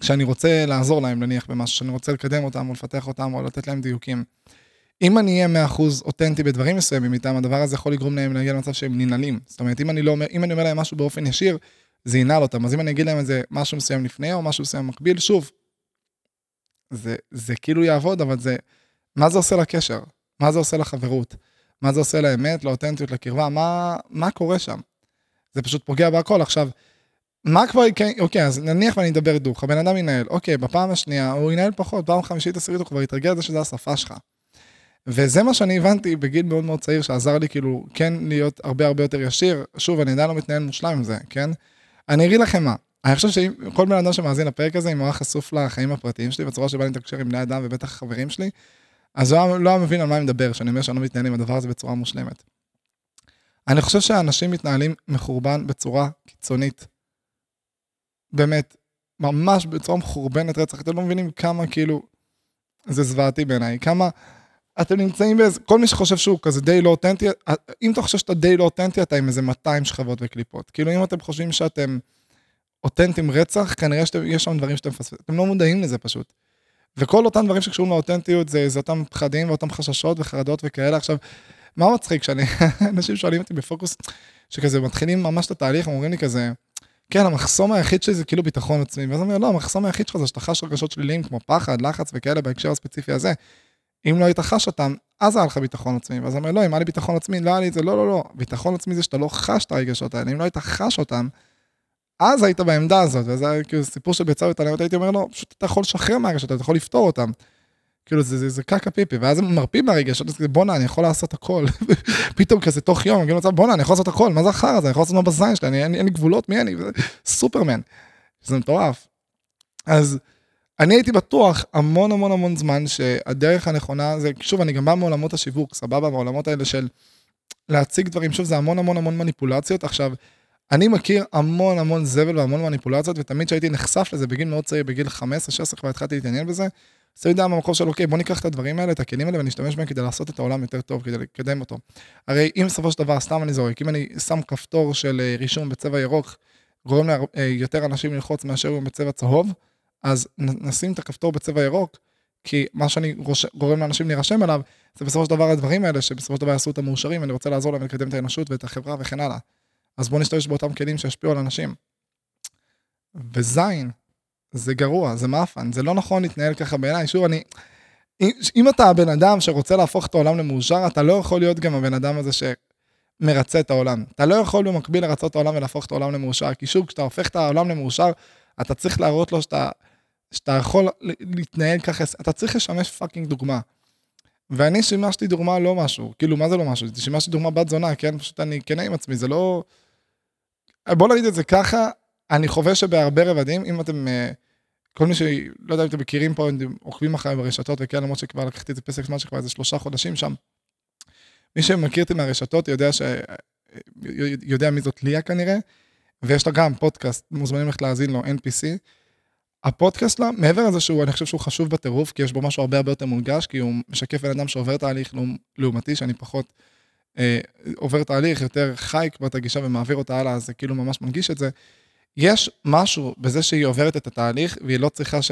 שאני רוצה לעזור להם, נניח, במשהו, שאני רוצה לקדם אותם, או לפתח אותם, או לתת להם דיוקים. אם אני אהיה 100% אותנטי בדברים מסוימים איתם, הדבר הזה יכול לגרום להם להגיע למצב שהם ננעלים. זאת אומרת, אם אני, לא אומר, אם אני אומר להם משהו באופן ישיר, זה ינעל אותם. אז אם אני אגיד להם איזה משהו מסוים לפני או משהו מסוים מקביל, שוב, זה, זה כאילו יעבוד, אבל זה, מה זה עושה לקשר? מה זה עושה לחברות? מה זה עושה לאמת, לאותנטיות, לקרבה? מה, מה קורה שם? זה פשוט פוגע בהכל. עכשיו, מה כבר, כן, אוקיי, אז נניח ואני אדבר דוך, הבן אדם ינהל, אוקיי, בפעם השנייה הוא ינהל פחות, פעם חמישית עשירית הוא כבר יתרגל לזה שזה השפה שלך. וזה מה שאני הבנתי בגיל מאוד מאוד צעיר, שעזר לי כאילו כן להיות הרבה הרבה יותר ישיר. שוב, אני עדיין לא מתנהל מושלם עם זה, כן? אני אגיד לכם מה, אני חושב שאם כל בן אדם שמאזין לפרק הזה, אם הוא היה חשוף לחיים הפרטיים שלי, בצורה שבה אני מתקשר עם בני אדם ובטח חברים שלי, אז הוא לא היה מבין על מה אני מדבר, שאני אומר שאני לא מתנהל עם הדבר הזה בצורה מושלמת. אני חושב שאנשים מתנהלים מחורבן בצורה קיצונית. באמת, ממש בצורה מחורבנת רצח, אתם לא מבינים כמה כאילו, זה זוועתי בעיניי, כמה אתם נמצאים באיזה, כל מי שחושב שהוא כזה די לא אותנטי, אם אתה חושב שאתה די לא אותנטי, אתה עם איזה 200 שכבות וקליפות. כאילו אם אתם חושבים שאתם אותנטיים רצח, כנראה שיש שם דברים שאתם מפספסים, אתם לא מודעים לזה פשוט. וכל אותם דברים שקשורים לאותנטיות זה, זה אותם פחדים ואותם חששות וחרדות וכאלה. עכשיו, מה מצחיק שאני, אנשים שואלים אותי בפוקוס, שכזה מתחילים ממש את התהליך, אומרים לי כזה, כן, המחסום היחיד שלי זה כאילו ביטחון עצמי. ואז אני אומר, לא, המחסום היחיד שלך זה שאתה חש רגשות שליליים כמו פחד, לחץ וכאלה בהקשר הספציפי הזה. אם לא היית חש אותם, אז היה לך ביטחון עצמי. ואז אני אומר, לא, אם היה לי ביטחון עצמי, לא היה לי את זה, לא, לא, לא. ביטחון עצמי זה שאתה לא חש את הרגשות האלה. אם לא היית חש אותם, אז היית בעמדה הזאת. וזה היה כאילו סיפור של ביצה ותלמיד, הייתי אומר, לא, פשוט אתה יכול לשחרר מהרגשות, אתה יכול לפתור אותם. כאילו זה, זה, זה קקה פיפי, ואז הם מרפים מהרגשות, בואנה, אני יכול לעשות הכל. פתאום כזה תוך יום, למצב, בואנה, אני יכול לעשות הכל, מה זה החרא הזה, אני יכול לעשות מה בזין שלי, אני, אין, אין לי גבולות, מי אני? סופרמן. זה מטורף. אז אני הייתי בטוח המון המון המון זמן שהדרך הנכונה זה, שוב, אני גם בא מעולמות השיווק, סבבה, מעולמות האלה של להציג דברים, שוב, זה המון המון המון מניפולציות. עכשיו, אני מכיר המון המון זבל והמון מניפולציות, ותמיד כשהייתי נחשף לזה בגיל מאוד צעיר, בגיל 15-16 כבר התחלתי להתעניין בזה, אז אני יודע במקום של אוקיי, בוא ניקח את הדברים האלה, את הכלים האלה, ונשתמש בהם כדי לעשות את העולם יותר טוב, כדי לקדם אותו. הרי אם בסופו של דבר, סתם אני זורק, אם אני שם כפתור של אה, רישום בצבע ירוק, גורם ליותר אה, אנשים ללחוץ מאשר הוא בצבע צהוב, אז נשים את הכפתור בצבע ירוק, כי מה שאני גורם לאנשים להירשם עליו, זה בסופו של דבר הדברים האלה, שבסופו של דבר יעשו אותם מאושרים, ואני רוצה לעזור להם לקדם את האנושות ואת החברה וכן הלאה. אז בואו נשתמש באותם כלים שישפיעו על אנשים. וזין, זה גרוע, זה מאפן, זה לא נכון להתנהל ככה בעיניי. שוב, אני... אם, אתה הבן אדם שרוצה להפוך את העולם למאושר, אתה לא יכול להיות גם הבן אדם הזה שמרצה את העולם. אתה לא יכול במקביל לרצות את העולם ולהפוך את העולם למאושר, כי שוב, כשאתה הופך את העולם למאושר, אתה צריך להראות לו שאתה, שאתה יכול להתנהל ככה, אתה צריך לשמש פאקינג דוגמה. ואני שימשתי דוגמה לא משהו, כאילו, מה זה לא משהו? שימשתי דוגמה בת זונה, כן? פשוט אני כנה עם עצמי, זה לא... בוא נגיד את זה ככה, אני חווה שבהרבה רבדים, אם אתם, אה, כל מי ש... לא יודע אם אתם מכירים פה, עוקבים אחריי ברשתות וכאלה, למרות שכבר לקחתי את זה פסק זמן שכבר איזה שלושה חודשים שם. מי שמכיר אותי מהרשתות יודע ש... יודע מי זאת ליה כנראה, ויש לה גם פודקאסט, מוזמנים ללכת להאזין לו, NPC. הפודקאסט לה, מעבר לזה שהוא, אני חושב שהוא חשוב בטירוף, כי יש בו משהו הרבה הרבה יותר מונגש, כי הוא משקף בן אדם שעובר תהליך לעומתי, שאני פחות אה, עובר תהליך, יותר חי כבר את הגישה ומעביר אותה הלאה, אז זה כאילו ממש מנגיש את זה. יש משהו בזה שהיא עוברת את התהליך, והיא לא צריכה ש...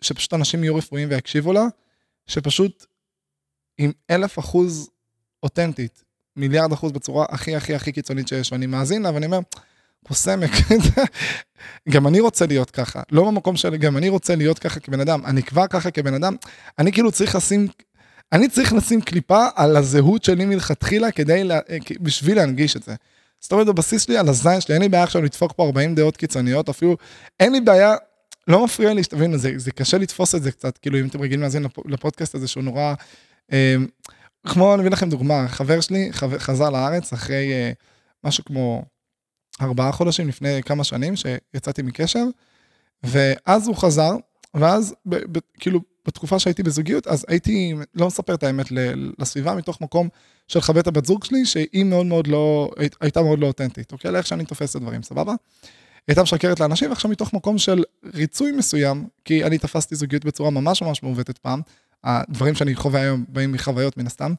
שפשוט אנשים יהיו רפואיים ויקשיבו לה, שפשוט עם אלף אחוז אותנטית, מיליארד אחוז בצורה הכי הכי הכי קיצונית שיש, ואני מאזין לה ואני אומר, קוסמק, גם אני רוצה להיות ככה, לא במקום של גם אני רוצה להיות ככה כבן אדם, אני כבר ככה כבן אדם, אני כאילו צריך לשים, אני צריך לשים קליפה על הזהות שלי מלכתחילה כדי, לה, בשביל להנגיש את זה. זאת אומרת, בבסיס שלי, על הזין שלי, אין לי בעיה עכשיו לדפוק פה 40 דעות קיצוניות, אפילו אין לי בעיה, לא מפריע לי שתבינו, זה, זה קשה לתפוס את זה קצת, כאילו אם אתם רגילים להאזין לפודקאסט הזה שהוא נורא, אה, כמו, אני אביא לכם דוגמה, חבר שלי חבר, חזר לארץ אחרי אה, משהו כמו ארבעה חודשים לפני כמה שנים שיצאתי מקשר, ואז הוא חזר, ואז ב, ב, כאילו בתקופה שהייתי בזוגיות, אז הייתי, לא מספר את האמת לסביבה, מתוך מקום של לכבד את הבת זוג שלי, שהיא מאוד מאוד לא, הייתה מאוד לא אותנטית, אוקיי? לאיך שאני תופס את הדברים, סבבה? הייתה משקרת לאנשים, ועכשיו מתוך מקום של ריצוי מסוים, כי אני תפסתי זוגיות בצורה ממש ממש מעוותת פעם, הדברים שאני חווה היום באים מחוויות מן הסתם,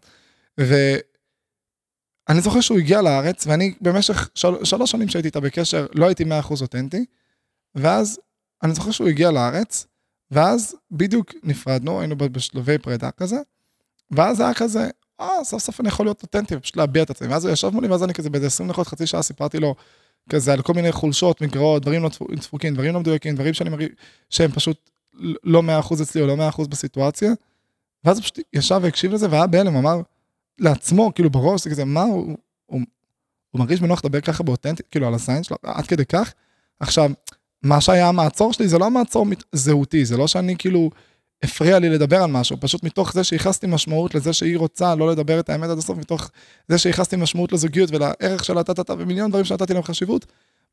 ואני זוכר שהוא הגיע לארץ, ואני במשך של... שלוש שנים שהייתי איתה בקשר, לא הייתי 100% אותנטי, ואז אני זוכר שהוא הגיע לארץ, ואז בדיוק נפרדנו, היינו בשלבי פרידה כזה, ואז היה כזה, אה, סוף סוף אני יכול להיות אותנטי ופשוט להביע את עצמי. ואז הוא ישב מולי, ואז אני כזה באיזה 20 דקות, חצי שעה סיפרתי לו כזה על כל מיני חולשות, מגרעות, דברים לא דפוקים, דברים לא מדויקים, דברים שאני מרגיש שהם פשוט לא 100% אצלי או לא 100% בסיטואציה. ואז הוא פשוט ישב והקשיב לזה והיה בהלם, אמר לעצמו, כאילו בראש, זה כזה, מה הוא, הוא, הוא מרגיש בנוח לדבר ככה באותנטית, כאילו על הזין שלו, עד כדי כך. עכשיו, מה שהיה המעצור שלי זה לא מעצור זהותי, זה לא שאני כאילו הפריע לי לדבר על משהו, פשוט מתוך זה שייחסתי משמעות לזה שהיא רוצה לא לדבר את האמת עד הסוף, מתוך זה שייחסתי משמעות לזוגיות ולערך של הטטטה ומיליון דברים שנתתי להם חשיבות,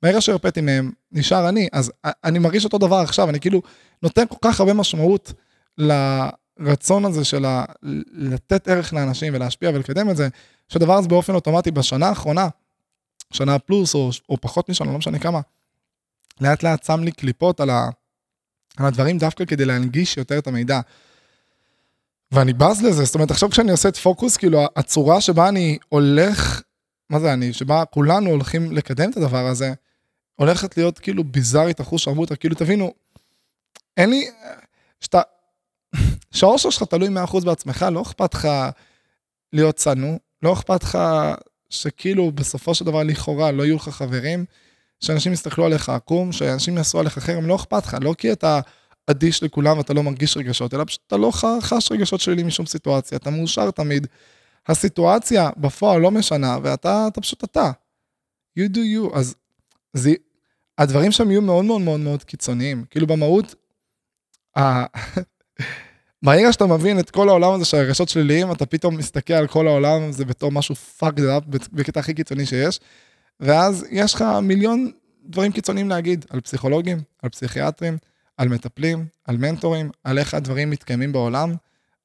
מהרגע שהרפאתי מהם, נשאר אני, אז אני מרגיש אותו דבר עכשיו, אני כאילו נותן כל כך הרבה משמעות לרצון הזה של ה... לתת ערך לאנשים ולהשפיע ולקדם את זה, שהדבר הזה באופן אוטומטי בשנה האחרונה, שנה פלוס או, או פחות משנה, לא משנה כמה, לאט לאט שם לי קליפות על, ה, על הדברים דווקא כדי להנגיש יותר את המידע. ואני בז לזה, זאת אומרת, עכשיו כשאני עושה את פוקוס, כאילו הצורה שבה אני הולך, מה זה אני, שבה כולנו הולכים לקדם את הדבר הזה, הולכת להיות כאילו ביזארית אחוז שרמוטה, כאילו תבינו, אין לי, שאתה, שהאושר שלך תלוי 100% בעצמך, לא אכפת לך להיות צנוע, לא אכפת לך שכאילו בסופו של דבר לכאורה לא יהיו לך חברים, שאנשים יסתכלו עליך עקום, שאנשים יעשו עליך חרם, לא אכפת לך, לא כי אתה אדיש לכולם ואתה לא מרגיש רגשות, אלא פשוט אתה לא חש רגשות שלי משום סיטואציה, אתה מאושר תמיד. הסיטואציה בפועל לא משנה, ואתה אתה פשוט אתה. You do you. אז זה, הדברים שם יהיו מאוד מאוד מאוד מאוד קיצוניים. כאילו במהות, ברגע שאתה מבין את כל העולם הזה של הרגשות שליליים, אתה פתאום מסתכל על כל העולם הזה בתור משהו fucked up בקטע הכי קיצוני שיש, ואז יש לך מיליון דברים קיצוניים להגיד על פסיכולוגים, על פסיכיאטרים, על מטפלים, על מנטורים, על איך הדברים מתקיימים בעולם,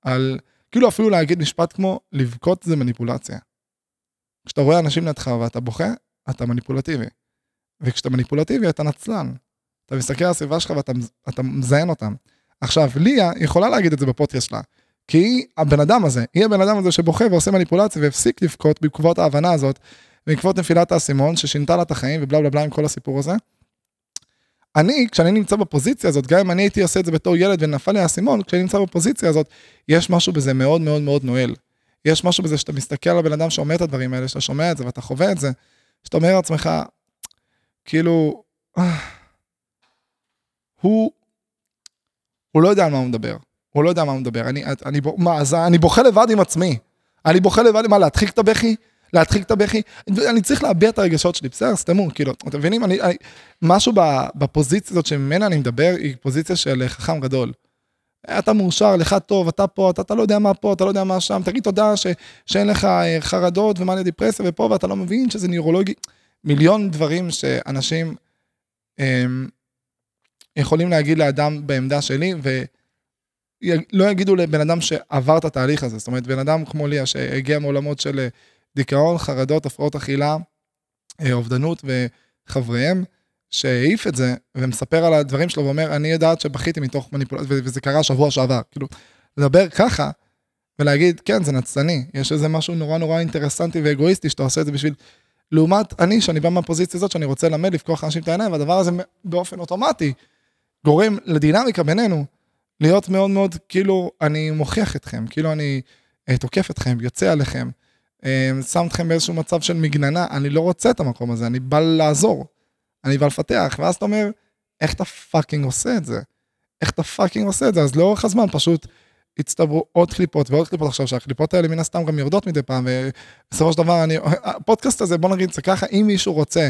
על כאילו אפילו להגיד משפט כמו לבכות זה מניפולציה. כשאתה רואה אנשים לידך ואתה בוכה, אתה מניפולטיבי. וכשאתה מניפולטיבי אתה נצלן. אתה מסתכל על הסביבה שלך ואתה מזיין אותם. עכשיו, ליה יכולה להגיד את זה בפודקאסט שלה, כי היא הבן אדם הזה, היא הבן אדם הזה שבוכה ועושה מניפולציה והפסיק לבכות בעקבות ההבנה הזאת, בעקבות נפילת האסימון ששינתה לה את החיים ובלה בלה בלה עם כל הסיפור הזה. אני, כשאני נמצא בפוזיציה הזאת, גם אם אני הייתי עושה את זה בתור ילד ונפל לי האסימון, כשאני נמצא בפוזיציה הזאת, יש משהו בזה מאוד מאוד מאוד נועל. יש משהו בזה שאתה מסתכל על הבן אדם שאומר את הדברים האלה, שאתה שומע את זה ואתה חווה את זה, שאתה אומר לעצמך, כאילו, אה, הוא הוא לא יודע על מה הוא מדבר. הוא לא יודע מה הוא מדבר. אני, אני, מה, אז אני בוכה לבד עם עצמי. אני בוכה לבד, מה, להדחיק את הבכי? להדחיק את הבכי? אני צריך להביע את הרגשות שלי, בסדר, סתמו, כאילו, אתם מבינים? אני, אני, משהו בפוזיציה הזאת שממנה אני מדבר, היא פוזיציה של חכם גדול. אתה מאושר, לך טוב, אתה פה, אתה, אתה לא יודע מה פה, אתה לא יודע מה שם, תגיד תודה ש, שאין לך אה, חרדות ומאניה דיפרסיה ופה, ואתה לא מבין שזה נוירולוגי. מיליון דברים שאנשים... הם, יכולים להגיד לאדם בעמדה שלי, ולא יגידו לבן אדם שעבר את התהליך הזה. זאת אומרת, בן אדם כמו ליה, שהגיע מעולמות של אה, דיכאון, חרדות, הפרעות אכילה, אה, אובדנות וחבריהם, שהעיף את זה, ומספר על הדברים שלו ואומר, אני יודעת שבכיתי מתוך מניפולציה, וזה קרה שבוע שעבר. כאילו, לדבר ככה, ולהגיד, כן, זה נצלני, יש איזה משהו נורא נורא אינטרסנטי ואגואיסטי שאתה עושה את זה בשביל... לעומת אני, שאני בא מהפוזיציה הזאת, שאני רוצה ללמד, לפקוח אנשים את העיניים, והדבר הזה באופן אוטומטי גורם לדינמיקה בינינו להיות מאוד מאוד כאילו אני מוכיח אתכם, כאילו אני אה, תוקף אתכם, יוצא עליכם, שם אתכם באיזשהו מצב של מגננה, אני לא רוצה את המקום הזה, אני בא לעזור, אני בא לפתח, ואז אתה אומר, איך אתה fucking עושה את זה? איך אתה fucking עושה את זה? אז לאורך הזמן פשוט הצטברו עוד קליפות ועוד קליפות עכשיו, שהקליפות האלה מן הסתם גם יורדות מדי פעם, ובסופו של דבר אני, הפודקאסט הזה, בוא נגיד זה ככה, אם מישהו רוצה,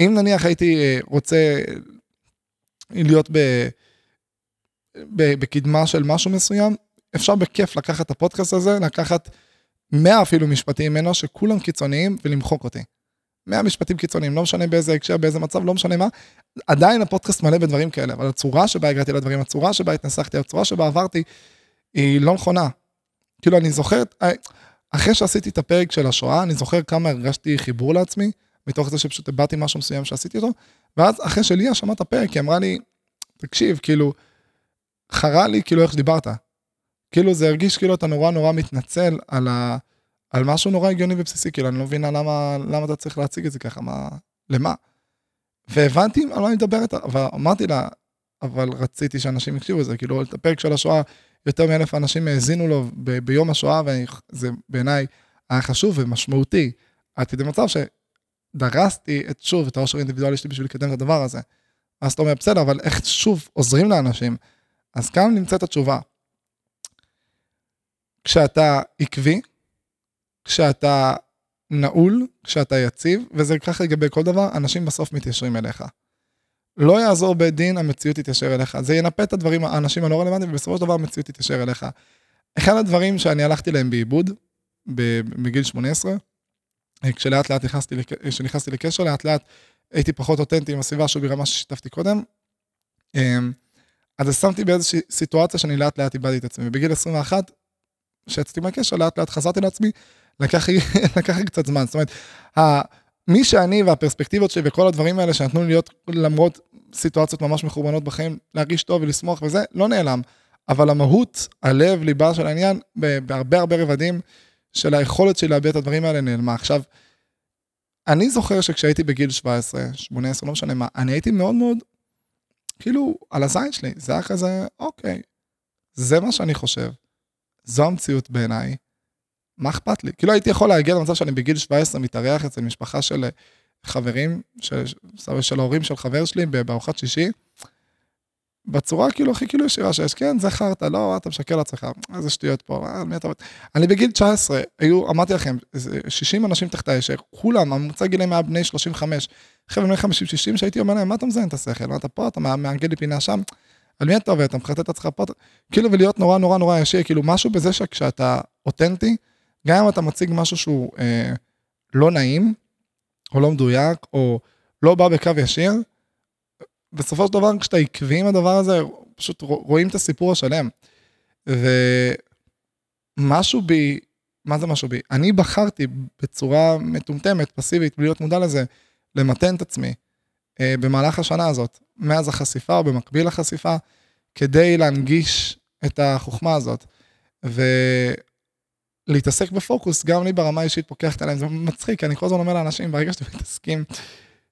אם נניח הייתי אה, רוצה להיות ב, ב, בקדמה של משהו מסוים, אפשר בכיף לקחת את הפודקאסט הזה, לקחת 100 אפילו משפטים ממנו שכולם קיצוניים ולמחוק אותי. 100 משפטים קיצוניים, לא משנה באיזה הקשר, באיזה מצב, לא משנה מה, עדיין הפודקאסט מלא בדברים כאלה, אבל הצורה שבה הגעתי לדברים, הצורה שבה התנסחתי, הצורה שבה עברתי, היא לא נכונה. כאילו, אני זוכר, אחרי שעשיתי את הפרק של השואה, אני זוכר כמה הרגשתי חיבור לעצמי, מתוך זה שפשוט הבעתי משהו מסוים שעשיתי אותו, ואז אחרי שליה שמעה את הפרק, היא אמרה לי, תקשיב, כאילו, חרה לי כאילו איך שדיברת. כאילו זה הרגיש כאילו אתה נורא נורא מתנצל על, ה... על משהו נורא הגיוני ובסיסי, כאילו אני לא מבינה למה, למה אתה צריך להציג את זה ככה, מה, למה? והבנתי על מה אני מדברת, אבל אמרתי לה, אבל רציתי שאנשים יקשיבו לזה, כאילו את הפרק של השואה, יותר מאלף אנשים האזינו לו ב- ביום השואה, וזה בעיניי היה חשוב ומשמעותי, עד כדי מצב ש... דרסתי את שוב את העושר האינדיבידואלי שלי בשביל לקדם את הדבר הזה. אז אתה אומר, בסדר, אבל איך שוב עוזרים לאנשים? אז כאן נמצאת התשובה. כשאתה עקבי, כשאתה נעול כשאתה יציב, וזה ככה לגבי כל דבר, אנשים בסוף מתיישרים אליך. לא יעזור בית דין, המציאות תתיישר אליך. זה ינפה את הדברים, האנשים הלא רלוונטיים, ובסופו של דבר המציאות תתיישר אליך. אחד הדברים שאני הלכתי להם בעיבוד, בגיל 18, כשלאט לאט נכנסתי, כשנכנסתי לקשר, לאט לאט הייתי פחות אותנטי עם הסביבה שהוא ברמה ששיתפתי קודם. אמ, אז שמתי באיזושהי סיטואציה שאני לאט לאט איבדתי את עצמי. בגיל 21, כשיצאתי מהקשר, לאט לאט חזרתי לעצמי, לקח לי, לקח לי קצת זמן. זאת אומרת, מי שאני והפרספקטיבות שלי וכל הדברים האלה שנתנו לי להיות, למרות סיטואציות ממש מחורבנות בחיים, להרגיש טוב ולשמוח וזה, לא נעלם. אבל המהות, הלב, ליבה של העניין, בהרבה הרבה רבדים של היכולת שלי להביע את הדברים האלה נעלמה. עכשיו, אני זוכר שכשהייתי בגיל 17, 18, לא משנה מה, אני הייתי מאוד מאוד, כאילו, על הזין שלי. זה היה כזה, אוקיי, זה מה שאני חושב. זו המציאות בעיניי. מה אכפת לי? כאילו הייתי יכול להגיע למצב שאני בגיל 17 מתארח אצל משפחה של חברים, של, של ההורים של חבר שלי בארוחת שישי, בצורה כאילו הכי כאילו ישירה שיש, כן, זה חרטא, לא, אתה משקר לעצמך, איזה שטויות פה, אה, מי אתה... אני בגיל 19, היו, אמרתי לכם, 60 אנשים תחתיי, שכולם, הממוצע גילאים היה בני 35, חבר'ה בני 50-60, שהייתי אומר להם, מה אתה מזיין את השכל? מה אתה פה, אתה מעגל לי פינה שם, על מי אתה עובד, אתה מחטא את עצמך פה, כאילו, ולהיות נורא נורא נורא ישיר, כאילו, משהו בזה שכשאתה אותנטי, גם אם אתה מציג משהו שהוא אה, לא נעים, או לא מדויק, או לא בא בקו ישיר, בסופו של דבר, כשאתה עקבי עם הדבר הזה, פשוט רואים את הסיפור השלם. ומשהו בי, מה זה משהו בי? אני בחרתי בצורה מטומטמת, פסיבית, בלי להיות מודע לזה, למתן את עצמי במהלך השנה הזאת, מאז החשיפה או במקביל לחשיפה, כדי להנגיש את החוכמה הזאת. ולהתעסק בפוקוס, גם לי ברמה האישית פוקחת עליהם, זה מצחיק, אני כל הזמן אומר לאנשים, ברגע שאתם מתעסקים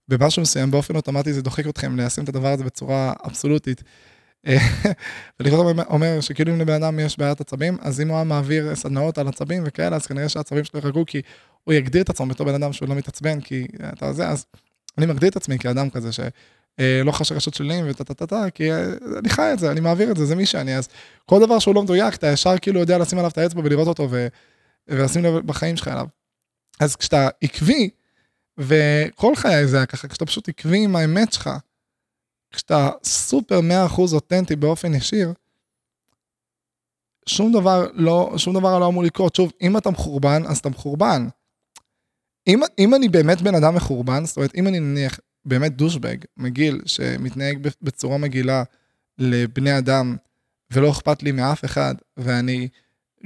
במשהו מסוים באופן אוטומטי זה דוחק אתכם ליישם את הדבר הזה בצורה אבסולוטית. הזמן אומר שכאילו אם לבן אדם יש בעיית עצבים, אז אם הוא היה מעביר סדנאות על עצבים וכאלה, אז כנראה שהעצבים שלו יחגגו, כי הוא יגדיר את עצמו בתור בן אדם שהוא לא מתעצבן, כי אתה זה, אז אני מגדיר את עצמי כאדם כזה שלא חש רגשות שליליים וטה טה טה טה, כי אה, אני חי את זה, אני מעביר את זה, זה מי שאני, אז כל דבר שהוא לא מדויק, אתה ישר כאילו יודע לשים עליו את האצבע ולראות אותו ולשים לב בחיים שלך אליו. אז כשאתה עקבי, וכל חיי זה היה ככה, כשאתה פשוט עקבי עם האמת שלך, כשאתה סופר 100% אותנטי באופן ישיר, שום דבר לא, שום דבר לא אמור לקרות. שוב, אם אתה מחורבן, אז אתה מחורבן. אם, אם אני באמת בן אדם מחורבן, זאת אומרת, אם אני נניח באמת דושבג, מגעיל, שמתנהג בצורה מגעילה לבני אדם, ולא אכפת לי מאף אחד, ואני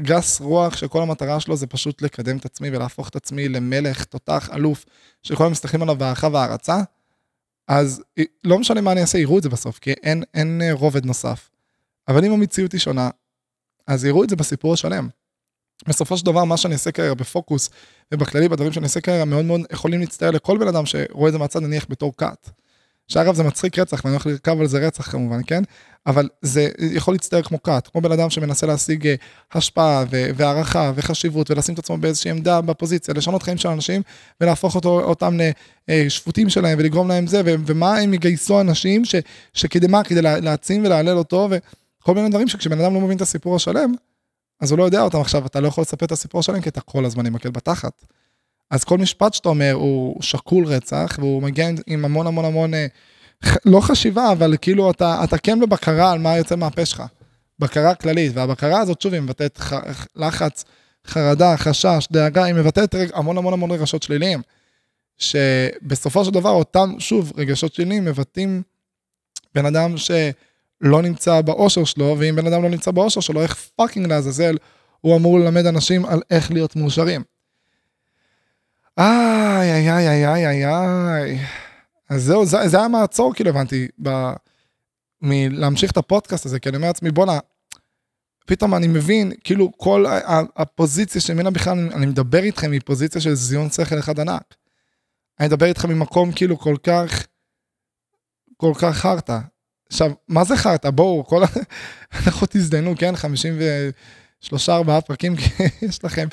גס רוח שכל המטרה שלו זה פשוט לקדם את עצמי ולהפוך את עצמי למלך, תותח, אלוף, שכל מסתכלים עליו בהערכה והערצה, אז לא משנה מה אני אעשה, יראו את זה בסוף, כי אין, אין אה, רובד נוסף. אבל אם המציאות היא שונה, אז יראו את זה בסיפור השלם. בסופו של דבר, מה שאני אעשה כרגע בפוקוס, ובכללי, בדברים שאני אעשה כרגע, מאוד מאוד יכולים להצטער לכל בן אדם שרואה את זה מהצד, נניח בתור כת. שאגב זה מצחיק רצח, ואני הולך לרכב על זה רצח כמובן, כן? אבל זה יכול להצטער כמו כת, כמו בן אדם שמנסה להשיג אה, השפעה והערכה וחשיבות ולשים את עצמו באיזושהי עמדה בפוזיציה, לשנות חיים של אנשים ולהפוך אותו, אותם לשפוטים שלהם ולגרום להם זה, ומה הם יגייסו אנשים ש, שכדי מה? כדי להעצים ולהלל אותו וכל מיני דברים שכשבן אדם לא מבין את הסיפור השלם, אז הוא לא יודע אותם עכשיו, אתה לא יכול לספר את הסיפור השלם כי אתה כל הזמן עם מקל בתחת. אז כל משפט שאתה אומר הוא שקול רצח, והוא מגיע עם המון המון המון, אה, לא חשיבה, אבל כאילו אתה, אתה כן בבקרה על מה יוצא מהפה שלך. בקרה כללית, והבקרה הזאת, שוב, היא מבטאת ח, לחץ, חרדה, חשש, דאגה, היא מבטאת רג, המון המון המון רגשות שליליים. שבסופו של דבר, אותם, שוב, רגשות שליליים מבטאים בן אדם שלא נמצא באושר שלו, ואם בן אדם לא נמצא באושר שלו, איך fucking לעזאזל הוא אמור ללמד אנשים על איך להיות מאושרים. איי, איי, איי, איי, איי, איי, איי. אז זהו, זה, זה היה מעצור, כאילו, הבנתי, ב... מלהמשיך את הפודקאסט הזה, כי אני אומר לעצמי, בואנה, פתאום אני מבין, כאילו, כל הפוזיציה שממנה בכלל אני מדבר איתכם היא פוזיציה של זיון שכל אחד ענק. אני מדבר איתכם ממקום כאילו כל כך, כל כך חרטא. עכשיו, מה זה חרטא? בואו, כל ה... אנחנו תזדיינו, כן? 53-4 פרקים יש לכם.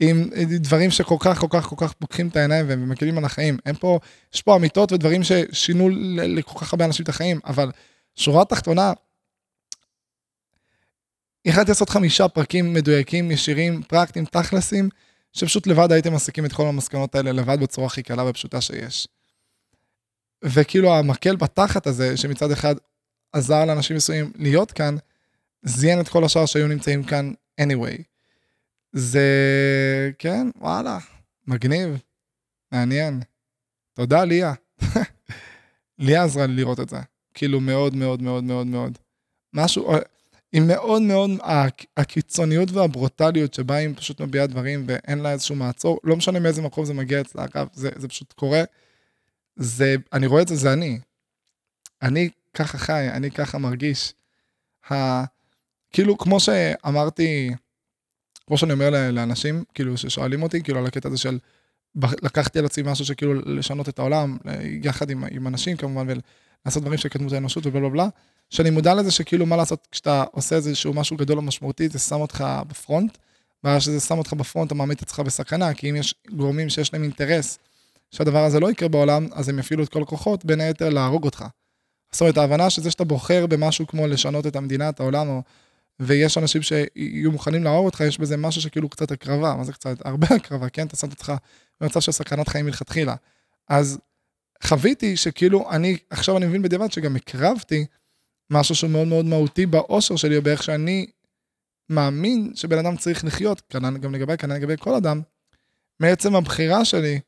עם דברים שכל כך, כל כך, כל כך פוקחים את העיניים ומקלים על החיים. אין פה, יש פה אמיתות ודברים ששינו לכל כך הרבה אנשים את החיים, אבל שורה תחתונה, החלטתי לעשות חמישה פרקים מדויקים, ישירים, פרקטיים, תכלסים, שפשוט לבד הייתם מסיקים את כל המסקנות האלה לבד בצורה הכי קלה ופשוטה שיש. וכאילו המקל בתחת הזה, שמצד אחד עזר לאנשים מסוימים להיות כאן, זיין את כל השאר שהיו נמצאים כאן anyway. זה, כן, וואלה, מגניב, מעניין. תודה, ליה. ליה עזרה לי לראות את זה. כאילו מאוד מאוד מאוד מאוד מאוד. משהו, היא מאוד מאוד, הקיצוניות והברוטליות שבה היא פשוט מביעה דברים ואין לה איזשהו מעצור, לא משנה מאיזה מקום זה מגיע אצלה, אגב, זה, זה פשוט קורה. זה, אני רואה את זה, זה אני. אני ככה חי, אני ככה מרגיש. ה, כאילו, כמו שאמרתי, כמו שאני אומר לאנשים, כאילו, ששואלים אותי, כאילו, על הקטע הזה של, לקחתי על עצמי משהו שכאילו לשנות את העולם, יחד עם, עם אנשים כמובן, ולעשות דברים שיקדמו את האנושות ובלה בלה בלה, שאני מודע לזה שכאילו מה לעשות כשאתה עושה איזשהו משהו גדול ומשמעותי, זה שם אותך בפרונט, ואז שזה שם אותך בפרונט, אתה מעמיד את עצמך בסכנה, כי אם יש גורמים שיש להם אינטרס שהדבר הזה לא יקרה בעולם, אז הם יפעילו את כל הכוחות, בין היתר להרוג אותך. זאת אומרת, ההבנה שזה שאתה בוחר במשהו כמו לשנות את המדינה, את העולם, או... ויש אנשים שיהיו מוכנים להרוג אותך, יש בזה משהו שכאילו קצת הקרבה, מה זה קצת? הרבה הקרבה, כן? אתה שם עצמך במצב של סכנת חיים מלכתחילה. אז חוויתי שכאילו אני, עכשיו אני מבין בדיעבד שגם הקרבתי משהו שהוא מאוד מאוד מהותי באושר שלי, או באיך שאני מאמין שבן אדם צריך לחיות, כנ"ל גם לגבי, כנ"ל לגבי כל אדם, מעצם הבחירה שלי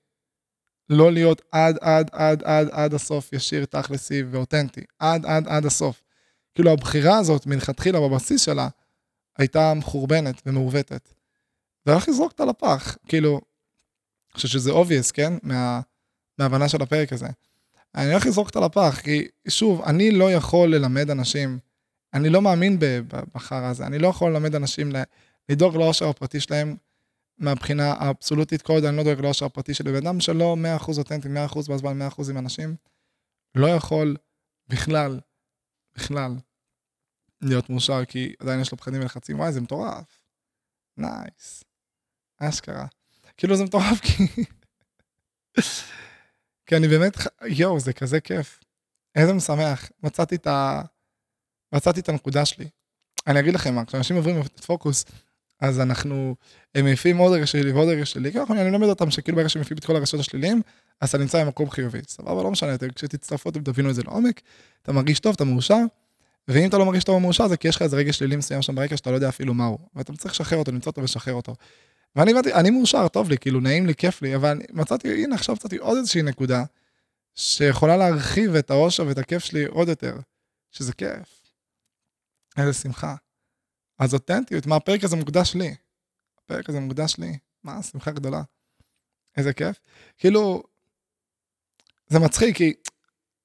לא להיות עד, עד, עד, עד, עד הסוף ישיר, תכלסי ואותנטי. עד, עד, עד הסוף. כאילו הבחירה הזאת מלכתחילה בבסיס שלה הייתה מחורבנת ומעוותת. והלך לזרוק אותה לפח, כאילו, אני חושב שזה obvious, כן? מה, מההבנה של הפרק הזה. אני הולך לזרוק אותה לפח, כי שוב, אני לא יכול ללמד אנשים, אני לא מאמין בחרא הזה, אני לא יכול ללמד אנשים לדאוג לאושר הפרטי שלהם מהבחינה האבסולוטית, כל עוד אני לא דואג לאושר הפרטי שלי. בן אדם שלא 100% אותנטי, 100% בזמן, 100% עם אנשים, לא יכול בכלל, בכלל, להיות מאושר, כי עדיין יש לו פחדים ולחצים. וואי, זה מטורף. נייס. אשכרה. כאילו זה מטורף כי... כי אני באמת, יואו, זה כזה כיף. איזה משמח. מצאתי את ה... מצאתי את הנקודה שלי. אני אגיד לכם מה, כשאנשים עוברים את פוקוס, אז אנחנו, הם מעיפים עוד רגע שלי ועוד רגע שלי, כי אני מלמד אותם שכאילו ברגע שהם מעיפים את כל הרגשות השליליים, אז אתה נמצא במקום חיובי. סבבה, לא משנה, כשתצטרפו אתם תבינו את זה לעומק, אתה מרגיש טוב, אתה מאושר, ואם אתה לא מרגיש טוב או מאושר, זה כי יש לך איזה רגע שלילי מסוים שם ברקע שאתה לא יודע אפילו מהו, ואתה צריך לשחרר אותו, למצוא אותו ולשחרר אותו. ואני באתי, אני מאושר, טוב לי, כאילו נעים לי, כיף לי, אבל מצאתי, הנה עכשיו מצאתי עוד איזושהי נקודה, שיכולה להרחיב את האושר ואת הכיף שלי עוד יותר, שזה כיף. איזה שמחה. אז אותנטיות, מה הפרק הזה מוקדש לי? הפרק הזה מוקדש לי, מה, שמחה גדולה. איזה כיף. כאילו, זה מצחיק, כי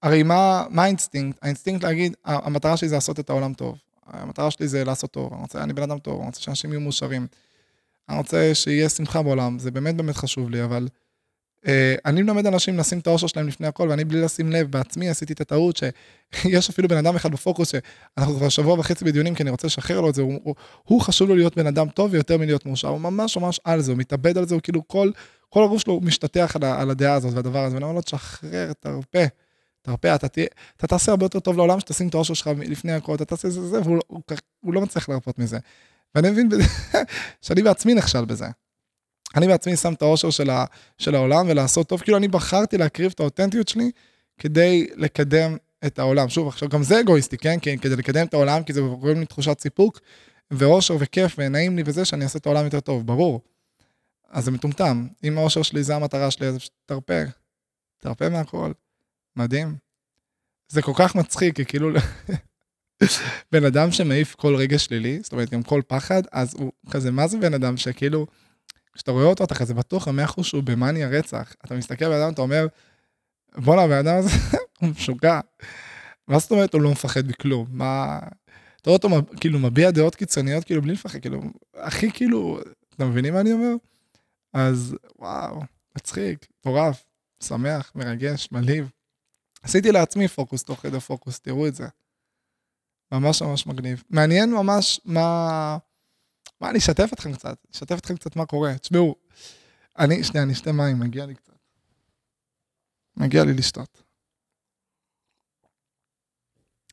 הרי מה, מה האינסטינקט? האינסטינקט להגיד, המטרה שלי זה לעשות את העולם טוב. המטרה שלי זה לעשות טוב. אני רוצה, אני בן אדם טוב, אני רוצה שאנשים יהיו מאושרים. אני רוצה שיהיה שמחה בעולם, זה באמת באמת חשוב לי, אבל אני מלמד אנשים לשים את האושר שלהם לפני הכל, ואני בלי לשים לב, בעצמי עשיתי את הטעות שיש אפילו בן אדם אחד בפוקוס, שאנחנו כבר שבוע וחצי בדיונים, כי אני רוצה לשחרר לו את זה, הוא, הוא, הוא חשוב לו להיות בן אדם טוב ויותר מלהיות מאושר, הוא ממש ממש על זה, הוא מתאבד על זה, הוא כאילו כל, כל הגוף שלו משתטח על, על הדעה הזאת והדבר הזה, ואני אומר לו, תשחרר, תרפה. תרפה, אתה, תה, אתה תעשה הרבה יותר טוב לעולם שתשים את האושר שלך לפני הכל, אתה תעשה זה, זה, והוא הוא, הוא לא מצליח להרפות מזה. ואני מבין שאני בעצמי נכשל בזה. אני בעצמי שם את האושר של, ה, של העולם ולעשות טוב, כאילו אני בחרתי להקריב את האותנטיות שלי כדי לקדם את העולם. שוב, עכשיו גם זה אגואיסטי, כן? כן כדי לקדם את העולם, כי זה גורם לי תחושת סיפוק ואושר וכיף ונעים לי וזה, שאני אעשה את העולם יותר טוב, ברור. אז זה מטומטם. אם האושר שלי זה המטרה שלי, אז תרפה. תרפה מהכל. מדהים. זה כל כך מצחיק, כי כאילו בן אדם שמעיף כל רגע שלילי, זאת אומרת גם כל פחד, אז הוא כזה, מה זה בן אדם שכאילו, כשאתה רואה אותו, אתה כזה בטוח במאה אחוז שהוא במאניה רצח. אתה מסתכל על אדם, אתה אומר, בואנה, הבן אדם הזה, הוא משוגע. מה זאת אומרת הוא לא מפחד מכלום? מה... אתה רואה אותו כאילו מביע דעות קיצוניות כאילו בלי לפחד, כאילו, הכי כאילו, אתם מבינים מה אני אומר? אז וואו, מצחיק, מטורף, שמח, מרגש, מלהיב. עשיתי לעצמי פוקוס תוך כדי פוקוס, תראו את זה. ממש ממש מגניב. מעניין ממש מה... מה, אני אשתף אתכם קצת, אשתף אתכם קצת מה קורה. תשמעו, אני, שנייה, אני אשתה מים, מגיע לי קצת. מגיע לי לשתות.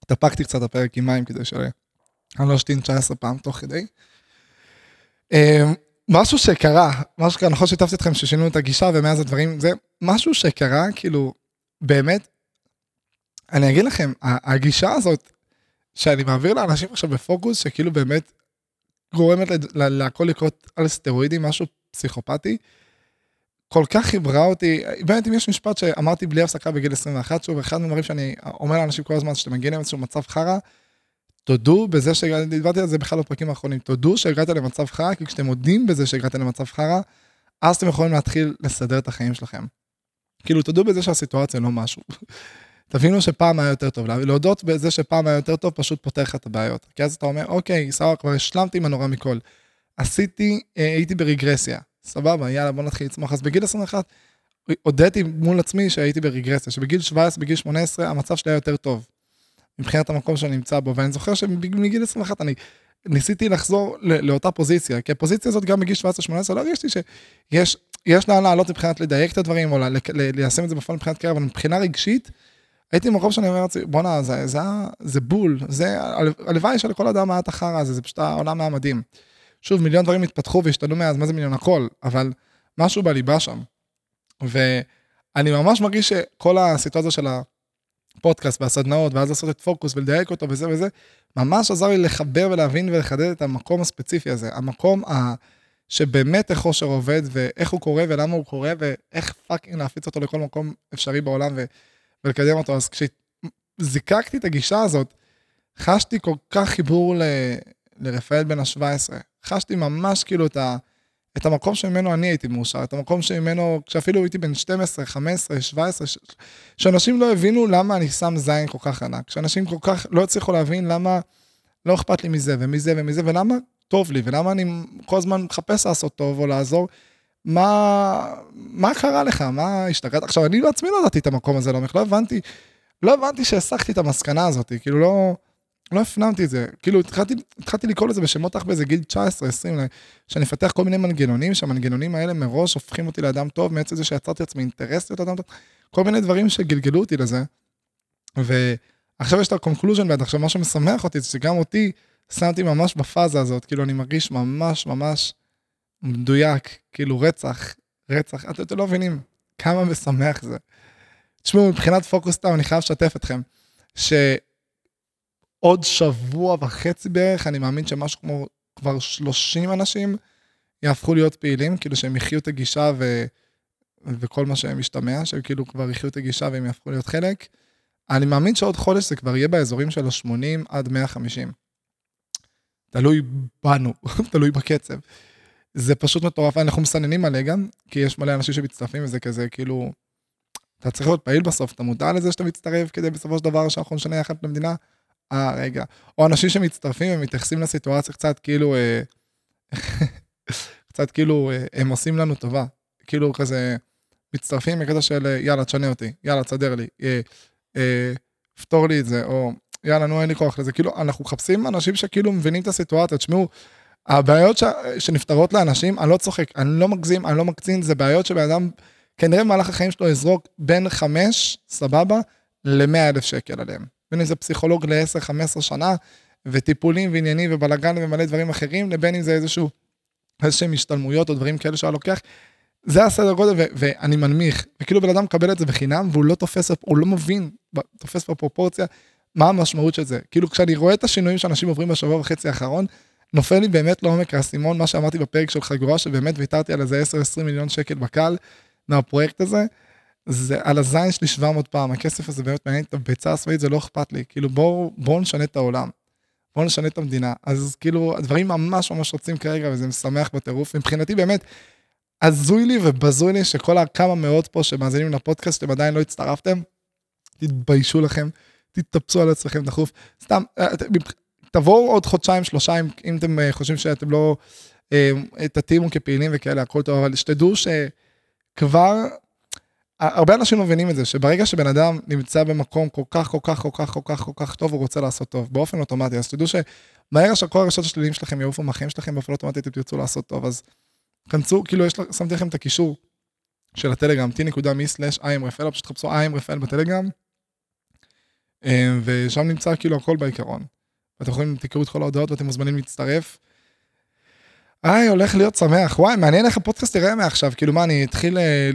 התאפקתי קצת הפרק עם מים כדי שאני לא אשתין 19 פעם תוך כדי. אמ, משהו שקרה, משהו שקרה, נכון שיתפתי אתכם ששינו את הגישה ומאז הדברים, זה משהו שקרה, כאילו, באמת, אני אגיד לכם, הגישה הזאת, שאני מעביר לאנשים עכשיו בפוקוס, שכאילו באמת גורמת להכל לקרות על סטרואידים, משהו פסיכופתי, כל כך חיברה אותי, באמת אם יש משפט שאמרתי בלי הפסקה בגיל 21, שוב, אחד מהדברים שאני אומר לאנשים כל הזמן, שאתם מגיעים לאיזשהו מצב חרא, תודו בזה שהגעתי, דיברתי על זה בכלל בפרקים האחרונים, תודו שהגעת למצב חרא, כי כשאתם מודים בזה שהגעתם למצב חרא, אז אתם יכולים להתחיל לסדר את החיים שלכם. כאילו, תודו בזה שהסיטואציה לא משהו. תבינו שפעם היה יותר טוב, להודות בזה שפעם היה יותר טוב פשוט פותר לך את הבעיות. כי אז אתה אומר, אוקיי, סבבה, כבר השלמתי עם הנורא מכל. עשיתי, אה, הייתי ברגרסיה, סבבה, יאללה, בוא נתחיל לצמוח. אז בגיל 21, הודיתי מול עצמי שהייתי ברגרסיה, שבגיל 17, בגיל 18, המצב שלי היה יותר טוב. מבחינת המקום שאני נמצא בו, ואני זוכר שמגיל 21 אני ניסיתי לחזור לאותה פוזיציה, כי הפוזיציה הזאת גם בגיל 17-18 לא הרגשתי שיש יש לאן לעלות מבחינת לדייק את הדברים, או ליישם את זה בפועל מבחינת קרב, אבל מבחינה רגשית, הייתי במקום שאני אומר בואנה, זה, זה, זה בול, זה, הלוואי שלכל אדם היה את החרא הזה, זה פשוט העולם היה מדהים. שוב, מיליון דברים התפתחו והשתנו מאז, מה זה מיליון הכל, אבל משהו בליבה שם. ואני ממש מרגיש שכל הסיטואציה של הפודקאסט והסדנאות, ואז לעשות את פוקוס ולדייק אותו וזה וזה, ממש עזר לי לחבר ולהבין ולחדד את המקום הספציפי הזה, המקום ה... שבאמת איך אושר עובד, ואיך הוא קורה ולמה הוא קורה, ואיך fucking להפיץ אותו לכל מקום אפשרי בעולם ו... ולקדם אותו. אז כשזיקקתי את הגישה הזאת, חשתי כל כך חיבור ל... לרפאל בן ה-17. חשתי ממש כאילו את, ה... את המקום שממנו אני הייתי מאושר, את המקום שממנו, כשאפילו הייתי בן 12, 15, 17, ש... שאנשים לא הבינו למה אני שם זין כל כך ענק, שאנשים כל כך לא הצליחו להבין למה לא אכפת לי מזה ומזה ומזה, ולמה טוב לי, ולמה אני כל הזמן מחפש לעשות טוב או לעזור. מה, מה קרה לך? מה השתגעת? עכשיו, אני בעצמי לא ידעתי את המקום הזה לעומק, לא הבנתי, לא הבנתי שהסחתי את המסקנה הזאת, כאילו לא, לא הפנמתי את זה. כאילו, התחלתי, התחלתי לקרוא לזה בשמות אך באיזה גיל 19-20, שאני אפתח כל מיני מנגנונים, שהמנגנונים האלה מראש הופכים אותי לאדם טוב, מעצם זה שיצרתי לעצמי אינטרס להיות אדם טוב, כל מיני דברים שגלגלו אותי לזה. ועכשיו יש את ה-conclusion, ועכשיו מה שמשמח אותי זה שגם אותי, שמתי ממש בפאזה הזאת, כאילו אני מרגיש ממש ממש מדויק, כאילו רצח, רצח, אתם, אתם לא מבינים כמה משמח זה. תשמעו, מבחינת פוקוס טאון, אני חייב לשתף אתכם, שעוד שבוע וחצי בערך, אני מאמין שמשהו כמו כבר 30 אנשים יהפכו להיות פעילים, כאילו שהם יחיו את הגישה ו... וכל מה שהם משתמע, שהם כאילו כבר יחיו את הגישה והם יהפכו להיות חלק. אני מאמין שעוד חודש זה כבר יהיה באזורים של ה-80 עד 150. תלוי בנו, תלוי בקצב. זה פשוט מטורף, אנחנו מסננים מלא גם, כי יש מלא אנשים שמצטרפים וזה כזה, כאילו, אתה צריך להיות פעיל בסוף, אתה מודע לזה שאתה מצטרף כדי בסופו של דבר שאנחנו נשנה יחד את המדינה? אה, רגע. או אנשים שמצטרפים ומתייחסים לסיטואציה קצת כאילו, אה, קצת כאילו, אה, הם עושים לנו טובה. כאילו כזה, מצטרפים בקטע של אה, יאללה, תשנה אותי, יאללה, תסדר לי, אה, אה, פתור לי את זה, או יאללה, נו, אין לי כוח לזה. כאילו, אנחנו מחפשים אנשים שכאילו מבינים את הסיטואציה. תשמעו, הבעיות ש... שנפתרות לאנשים, אני לא צוחק, אני לא מגזים, אני לא מקצין, זה בעיות שבן אדם, כנראה במהלך החיים שלו יזרוק בין חמש, סבבה, למאה אלף שקל עליהם. בין אם זה פסיכולוג ל-10-15 שנה, וטיפולים ועניינים ובלאגן ומלא דברים אחרים, לבין אם זה איזשהו, איזשהם השתלמויות או דברים כאלה שהיה לוקח. זה הסדר גודל, ו- ואני מנמיך, וכאילו בן אדם מקבל את זה בחינם, והוא לא תופס, הוא לא מבין, תופס בפרופורציה, מה המשמעות של זה. כאילו כשאני רואה את השינויים שאנשים עוברים בשבוע וחצי האחרון, נופל לי באמת לעומק האסימון, מה שאמרתי בפרק של חגורה, שבאמת ויתרתי על איזה 10-20 מיליון שקל בקל מהפרויקט הזה, זה על הזין שלי 700 פעם, הכסף הזה באמת מעניין את הביצה הצבאית, זה לא אכפת לי, כאילו בואו בוא נשנה את העולם, בואו נשנה את המדינה. אז כאילו, הדברים ממש ממש רוצים כרגע, וזה משמח בטירוף. מבחינתי באמת, הזוי לי ובזוי לי שכל הכמה מאות פה שמאזינים לפודקאסט, אתם עדיין לא הצטרפתם, תתביישו לכם, תתאפסו על עצמכם דחוף. סתם, אה, תבואו עוד חודשיים, שלושה, אם אתם אה, חושבים שאתם לא אה, תתאימו כפעילים וכאלה, הכל טוב, אבל שתדעו שכבר, הרבה אנשים מבינים את זה, שברגע שבן אדם נמצא במקום כל כך, כל כך, כל כך, כל כך, כל כך טוב, הוא רוצה לעשות טוב, באופן אוטומטי, אז תדעו שמהר שכל הרשתות השליליים שלכם יעופו מהחיים שלכם, באופן אוטומטי אתם תרצו לעשות טוב, אז כנסו, כאילו, יש, שמתי לכם את הקישור של הטלגרם, t.me/imרפאל, פשוט תחפשו imרפאל בטלגרם, אה, ושם נמצא כאילו הכל בעיקרון. ואתם יכולים, תקראו את כל ההודעות ואתם מוזמנים להצטרף. היי, הולך להיות שמח. וואי, מעניין איך הפודקאסט יראה מעכשיו. כאילו, מה, אני אתחיל... אה,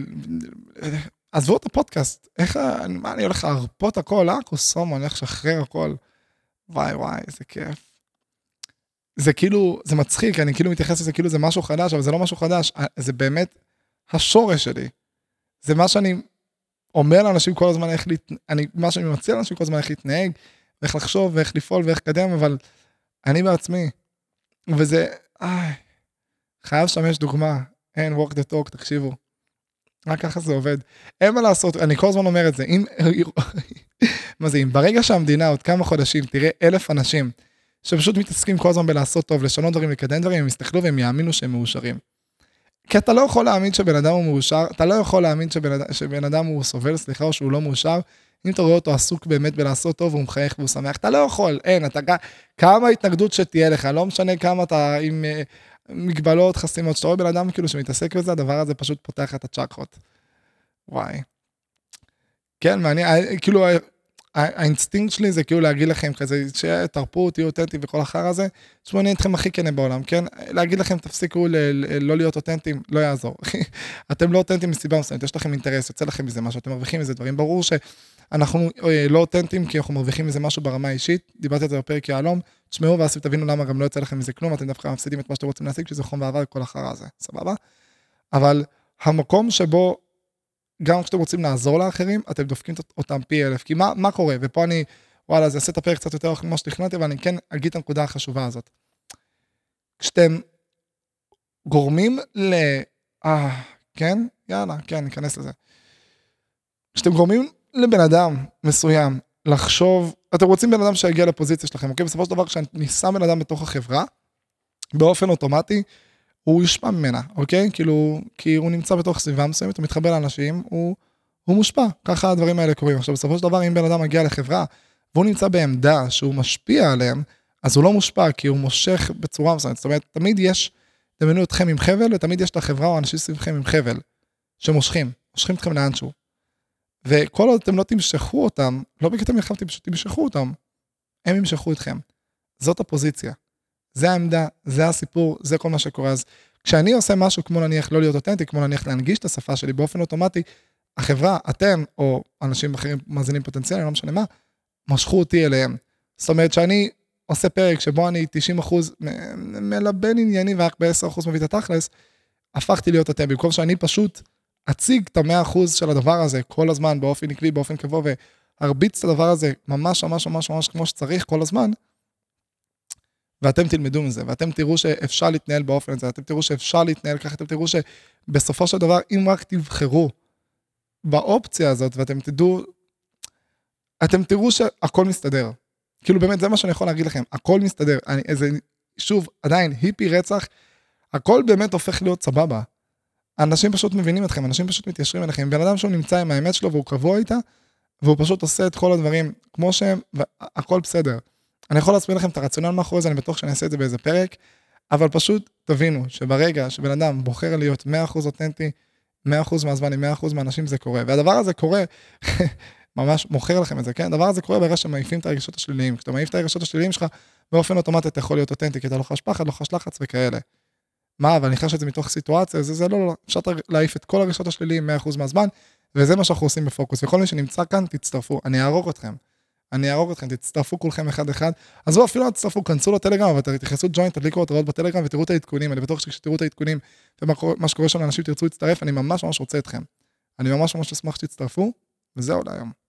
עזבו את הפודקאסט. איך, מה, אני הולך להרפות הכל, אה? קוסומו, אני הולך לשחרר הכל. וואי, וואי, איזה כיף. זה כאילו, זה מצחיק, אני כאילו מתייחס לזה כאילו זה משהו חדש, אבל זה לא משהו חדש, אה, זה באמת השורש שלי. זה מה שאני אומר לאנשים כל הזמן איך להתנהג, מה שאני מציע לאנשים כל הזמן איך להתנהג, ואיך לחשוב, ואיך לפעול, ואיך לקדם, אבל אני בעצמי. וזה, איי, חייב לשמש דוגמה, אין work the talk, תקשיבו. רק ככה זה עובד. אין מה לעשות, אני כל הזמן אומר את זה, אם, מה זה, אם ברגע שהמדינה עוד כמה חודשים תראה אלף אנשים שפשוט מתעסקים כל הזמן בלעשות טוב, לשנות דברים, לקדם דברים, הם יסתכלו והם יאמינו שהם מאושרים. כי אתה לא יכול להאמין שבן אדם הוא מאושר, אתה לא יכול להאמין שבן, שבן אדם הוא סובל, סליחה, או שהוא לא מאושר, אם אתה רואה אותו עסוק באמת בלעשות טוב והוא מחייך והוא שמח, אתה לא יכול, אין, אתה, כמה התנגדות שתהיה לך, לא משנה כמה אתה עם uh, מגבלות, חסימות, שאתה רואה בן אדם כאילו שמתעסק בזה, הדבר הזה פשוט פותח את הצ'קרות. וואי. כן, מעניין, אה, כאילו, האינסטינקט שלי זה כאילו להגיד לכם כזה, שתרפו, תהיו אותנטיים וכל החרא הזה, תשמעו, אני אתכם הכי כנה בעולם, כן? להגיד לכם, תפסיקו לא להיות אותנטיים, לא יעזור. אתם לא אותנטיים מסיבה מסוימת, יש לכם אינטרס, יוצא לכם מזה משהו, אתם מרוויחים מזה דברים. ברור שאנחנו אה, לא אותנטיים כי אנחנו מרוויחים מזה משהו ברמה האישית, דיברתי על זה בפרק יהלום, תשמעו ואז תבינו למה גם לא יוצא לכם מזה כלום, אתם דווקא מפסידים את מה שאתם רוצים להשיג, שזה חום ואהבה, כל החרא הזה, סבבה? אבל המקום שבו גם כשאתם רוצים לעזור לאחרים, אתם דופקים אותם פי אלף. כי מה, מה קורה? ופה אני, וואלה, זה יעשה את הפרק קצת יותר ארוך ממה שתכננתי, אבל אני כן אגיד את הנקודה החשובה הזאת. כשאתם גורמים ל... אה, כן? יאללה, כן, ניכנס לזה. כשאתם גורמים לבן אדם מסוים לחשוב, אתם רוצים בן אדם שיגיע לפוזיציה שלכם, אוקיי? בסופו של דבר, כשאני שם בן אדם בתוך החברה, באופן אוטומטי, הוא יושפע ממנה, אוקיי? כאילו, כי הוא נמצא בתוך סביבה מסוימת, הוא מתחבר לאנשים, הוא, הוא מושפע, ככה הדברים האלה קורים. עכשיו, בסופו של דבר, אם בן אדם מגיע לחברה, והוא נמצא בעמדה שהוא משפיע עליהם, אז הוא לא מושפע, כי הוא מושך בצורה מסוימת. זאת אומרת, תמיד יש, דמיינו אתכם עם חבל, ותמיד יש את החברה או אנשים סביבכם עם חבל, שמושכים, מושכים אתכם לאנשהו. וכל עוד אתם לא תמשכו אותם, לא בקטע מלחמתי, פשוט תמשכו אותם, הם ימשכו אתכם. זאת הפוזיציה. זה העמדה, זה הסיפור, זה כל מה שקורה. אז כשאני עושה משהו כמו נניח לא להיות אותנטי, כמו נניח להנגיש את השפה שלי באופן אוטומטי, החברה, אתם, או אנשים אחרים מאזינים פוטנציאליים, לא משנה מה, משכו אותי אליהם. זאת אומרת שאני עושה פרק שבו אני 90 אחוז מלבן ענייני ורק ב-10 אחוז מביא את התכלס, הפכתי להיות אתם, במקום שאני פשוט אציג את ה-100 אחוז של הדבר הזה כל הזמן באופן עקבי, באופן קבוע, והרביץ את הדבר הזה ממש ממש ממש ממש כמו שצריך כל הזמן, ואתם תלמדו מזה, ואתם תראו שאפשר להתנהל באופן הזה, אתם תראו שאפשר להתנהל ככה, אתם תראו שבסופו של דבר, אם רק תבחרו באופציה הזאת, ואתם תדעו, אתם תראו שהכל מסתדר. כאילו באמת, זה מה שאני יכול להגיד לכם, הכל מסתדר. אני, איזה, שוב, עדיין, היפי רצח, הכל באמת הופך להיות סבבה. אנשים פשוט מבינים אתכם, אנשים פשוט מתיישרים אליכם. בן אדם שהוא נמצא עם האמת שלו והוא קבוע איתה, והוא פשוט עושה את כל הדברים כמו שהם, והכל בסדר. אני יכול להסביר לכם את הרציונל מאחורי זה, אני בטוח שאני אעשה את זה באיזה פרק, אבל פשוט תבינו שברגע שבן אדם בוחר להיות 100% אותנטי, 100% מהזמן עם 100% מהאנשים זה קורה. והדבר הזה קורה, ממש מוכר לכם את זה, כן? הדבר הזה קורה ברגע שמעיפים את הרגשות השליליים. כשאתה מעיף את הרגשות השליליים שלך, באופן אוטומטי אתה יכול להיות אותנטי, כי אתה לא חש פחד, לא חש לחץ וכאלה. מה, אבל אני חש את זה מתוך סיטואציה, זה, זה לא, לא, לא. אפשר להעיף את כל הרגשות השליליים 100% מהזמן, וזה מה שאנחנו עושים בפוקוס. וכל מי שנמצא כאן, תצטרפו, אני אהרוג אתכם. אני אהרוג אתכם, תצטרפו כולכם אחד אחד. עזבו, אפילו אל תצטרפו, כנסו לטלגרם, אבל תכנסו ג'וינט, תדליקו התראות בטלגרם ותראו את העדכונים. אני בטוח שכשתראו את העדכונים ומה שקורה שם לאנשים תרצו להצטרף, אני ממש ממש רוצה אתכם. אני ממש ממש אשמח שתצטרפו, וזהו להיום.